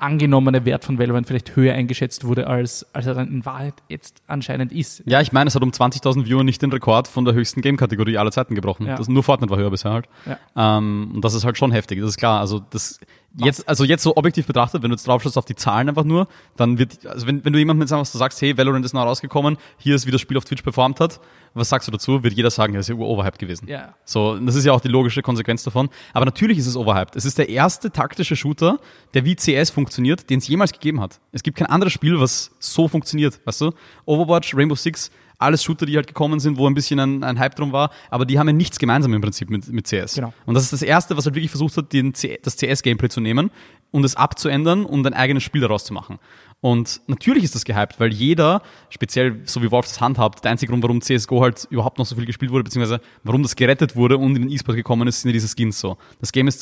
angenommene Wert von Valorant vielleicht höher eingeschätzt wurde, als, als er dann in Wahrheit jetzt anscheinend ist. Ja, ich meine, es hat um 20.000 Viewer nicht den Rekord von der höchsten Game-Kategorie aller Zeiten gebrochen. Ja. Das, nur Fortnite war höher bisher halt. Ja. Ähm, und das ist halt schon heftig, das ist klar. Also das, Jetzt, also jetzt so objektiv betrachtet, wenn du jetzt drauf schaust auf die Zahlen einfach nur, dann wird, also wenn, wenn du jemandem jetzt einfach so sagst, hey, Valorant ist neu rausgekommen, hier ist, wie das Spiel auf Twitch performt hat, was sagst du dazu? Wird jeder sagen, das ist ja overhyped gewesen. Ja. So, das ist ja auch die logische Konsequenz davon. Aber natürlich ist es overhyped. Es ist der erste taktische Shooter, der wie CS funktioniert, den es jemals gegeben hat. Es gibt kein anderes Spiel, was so funktioniert, weißt du? Overwatch, Rainbow Six, alles Shooter, die halt gekommen sind, wo ein bisschen ein, ein Hype drum war, aber die haben ja nichts gemeinsam im Prinzip mit, mit CS. Genau. Und das ist das Erste, was halt wirklich versucht hat, den das CS-Gameplay zu nehmen und es abzuändern und ein eigenes Spiel daraus zu machen. Und natürlich ist das gehypt, weil jeder, speziell so wie Wolf das handhabt, der einzige Grund, warum CSGO halt überhaupt noch so viel gespielt wurde, beziehungsweise warum das gerettet wurde und in den E-Sport gekommen ist, sind ja diese Skins so. Das Game ist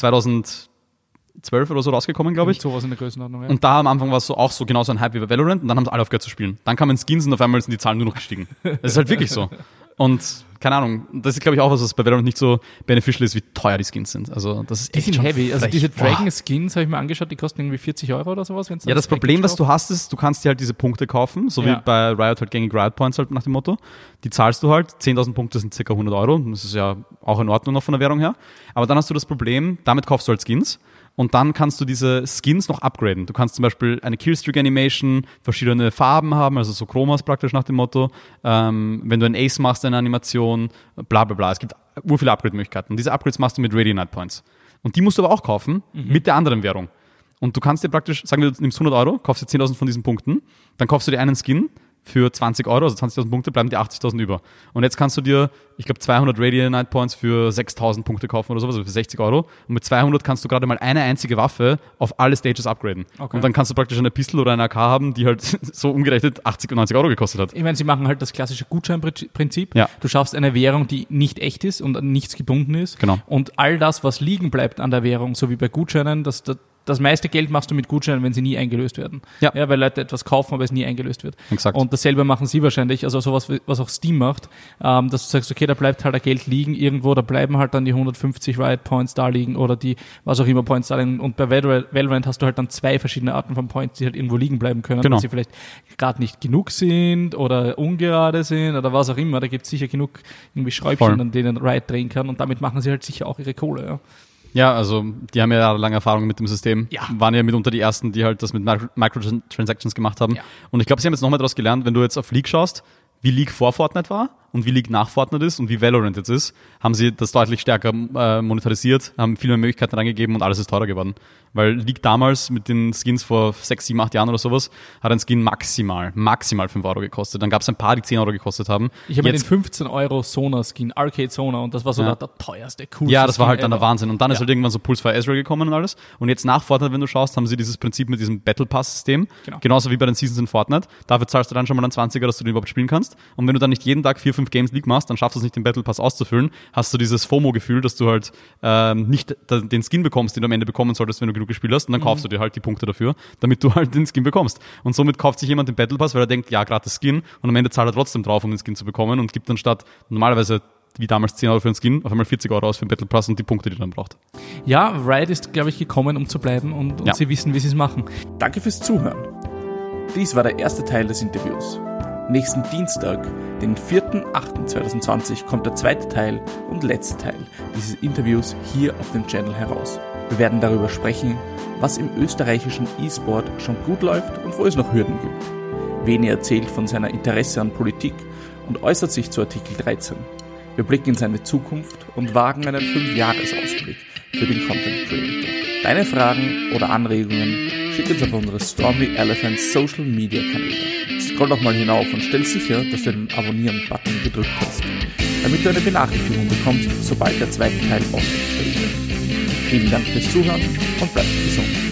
2012 oder so rausgekommen, glaube ich. Sowas in der Größenordnung, ja. Und da am Anfang war es so auch so genauso ein Hype wie bei Valorant und dann haben sie alle aufgehört zu spielen. Dann kamen Skins und auf einmal sind die Zahlen nur noch gestiegen. Das ist halt wirklich so. Und keine Ahnung, das ist glaube ich auch was, was bei Valorant nicht so beneficial ist, wie teuer die Skins sind. Also das ist die echt sind schon heavy. Also frech. diese Boah. Dragon Skins habe ich mir angeschaut, die kosten irgendwie 40 Euro oder sowas. wenn's Ja, das Problem, was du hast, ist, du kannst dir halt diese Punkte kaufen, so Ja. wie bei Riot halt gängig Riot Points halt nach dem Motto. Die zahlst du halt, 10.000 Punkte sind circa 100 Euro, das ist ja auch in Ordnung noch von der Währung her. Aber dann hast du das Problem, damit kaufst du halt Skins und dann kannst du diese Skins noch upgraden. Du kannst zum Beispiel eine Killstreak Animation, verschiedene Farben haben, also so Chromas praktisch nach dem Motto. Ähm, wenn du ein Ace machst, eine Animation, bla bla bla. Es gibt ur viele Upgrade-Möglichkeiten. Und diese Upgrades machst du mit Radiant Points. Und die musst du aber auch kaufen mit der anderen Währung. Und du kannst dir praktisch, sagen wir, du nimmst 100 Euro, kaufst dir 10.000 von diesen Punkten, dann kaufst du dir einen Skin für 20 Euro, also 20.000 Punkte, bleiben dir 80.000 über. Und jetzt kannst du dir, ich glaube, 200 Radiant Night Points für 6.000 Punkte kaufen oder sowas, also für 60 Euro. Und mit 200 kannst du gerade mal eine einzige Waffe auf alle Stages upgraden. Okay. Und dann kannst du praktisch eine Pistole oder eine AK haben, die halt so umgerechnet 80 und 90 Euro gekostet hat. Ich meine, sie machen halt das klassische Gutscheinprinzip. Ja. Du schaffst eine Währung, die nicht echt ist und an nichts gebunden ist. Genau. Und all das, was liegen bleibt an der Währung, so wie bei Gutscheinen, das, das, das meiste Geld machst du mit Gutscheinen, wenn sie nie eingelöst werden. Ja. ja weil Leute etwas kaufen, aber es nie eingelöst wird. Exakt. Und dasselbe machen sie wahrscheinlich, also sowas, was auch Steam macht, ähm, dass du sagst, okay, da bleibt halt ein Geld liegen irgendwo, da bleiben halt dann die 150 Riot Points da liegen oder die, was auch immer Points da liegen. Und bei Valorant, Valorant hast du halt dann zwei verschiedene Arten von Points, die halt irgendwo liegen bleiben können, Genau. weil sie vielleicht gerade nicht genug sind oder ungerade sind oder was auch immer. Da gibt es sicher genug irgendwie Schräubchen, Voll. an denen Riot drehen kann und damit machen sie halt sicher auch ihre Kohle. Ja. Ja, also die haben ja jahrelange Erfahrung mit dem System. Ja. Waren ja mitunter die ersten, die halt das mit Micro- Microtransactions gemacht haben. Ja. Und ich glaube, sie haben jetzt nochmal daraus gelernt, wenn du jetzt auf League schaust, wie League vor Fortnite war und wie League nach Fortnite ist und wie Valorant jetzt ist, haben sie das deutlich stärker äh, monetarisiert, haben viel mehr Möglichkeiten reingegeben und alles ist teurer geworden. Weil League damals mit den Skins vor sechs, sieben, acht Jahren oder sowas, hat ein Skin maximal, maximal 5 Euro gekostet. Dann gab es ein paar, die 10 Euro gekostet haben. Ich habe den Jetzt- 15 Euro Sona-Skin, Arcade Sona, und das war so Ja. der, der teuerste, coolste Ja, das war Skin halt dann der ever. Wahnsinn. Und dann ist Ja. halt irgendwann so Pulse Fire Ezreal gekommen und alles. Und jetzt nach Fortnite, wenn du schaust, haben sie dieses Prinzip mit diesem Battle Pass-System. Genau. Genauso wie bei den Seasons in Fortnite. Dafür zahlst du dann schon mal einen 20er, dass du den überhaupt spielen kannst. Und wenn du dann nicht jeden Tag vier, fünf Games League machst, dann schaffst du es nicht, den Battle Pass auszufüllen, hast du dieses FOMO-Gefühl, dass du halt ähm, nicht den Skin bekommst, den du am Ende bekommen solltest, wenn du genug gespielt hast. Und dann kaufst du dir halt die Punkte dafür, damit du halt den Skin bekommst. Und somit kauft sich jemand den Battle Pass, weil er denkt, ja, gratis Skin. Und am Ende zahlt er trotzdem drauf, um den Skin zu bekommen und gibt dann statt normalerweise wie damals 10 Euro für einen Skin, auf einmal 40 Euro aus für den Battle Pass und die Punkte, die er dann braucht. Ja, Riot ist, glaube ich, gekommen, um zu bleiben und, und Ja. sie wissen, wie sie es machen. Danke fürs Zuhören. Dies war der erste Teil des Interviews. Nächsten Dienstag, den 4.8.2020, kommt der zweite Teil und letzte Teil dieses Interviews hier auf dem Channel heraus. Wir werden darüber sprechen, was im österreichischen E-Sport schon gut läuft und wo es noch Hürden gibt. Veni erzählt von seiner Interesse an Politik und äußert sich zu Artikel 13. Wir blicken in seine Zukunft und wagen einen 5-Jahres-Ausblick für den Content Creator. Deine Fragen oder Anregungen schick uns auf unsere Stormy Elephant Social Media Kanäle. Scroll doch mal hinauf und stell sicher, dass du den Abonnieren-Button gedrückt hast, damit du eine Benachrichtigung bekommst, sobald der zweite Teil online gestellt wird. Vielen Dank fürs Zuhören und bleibt gesund.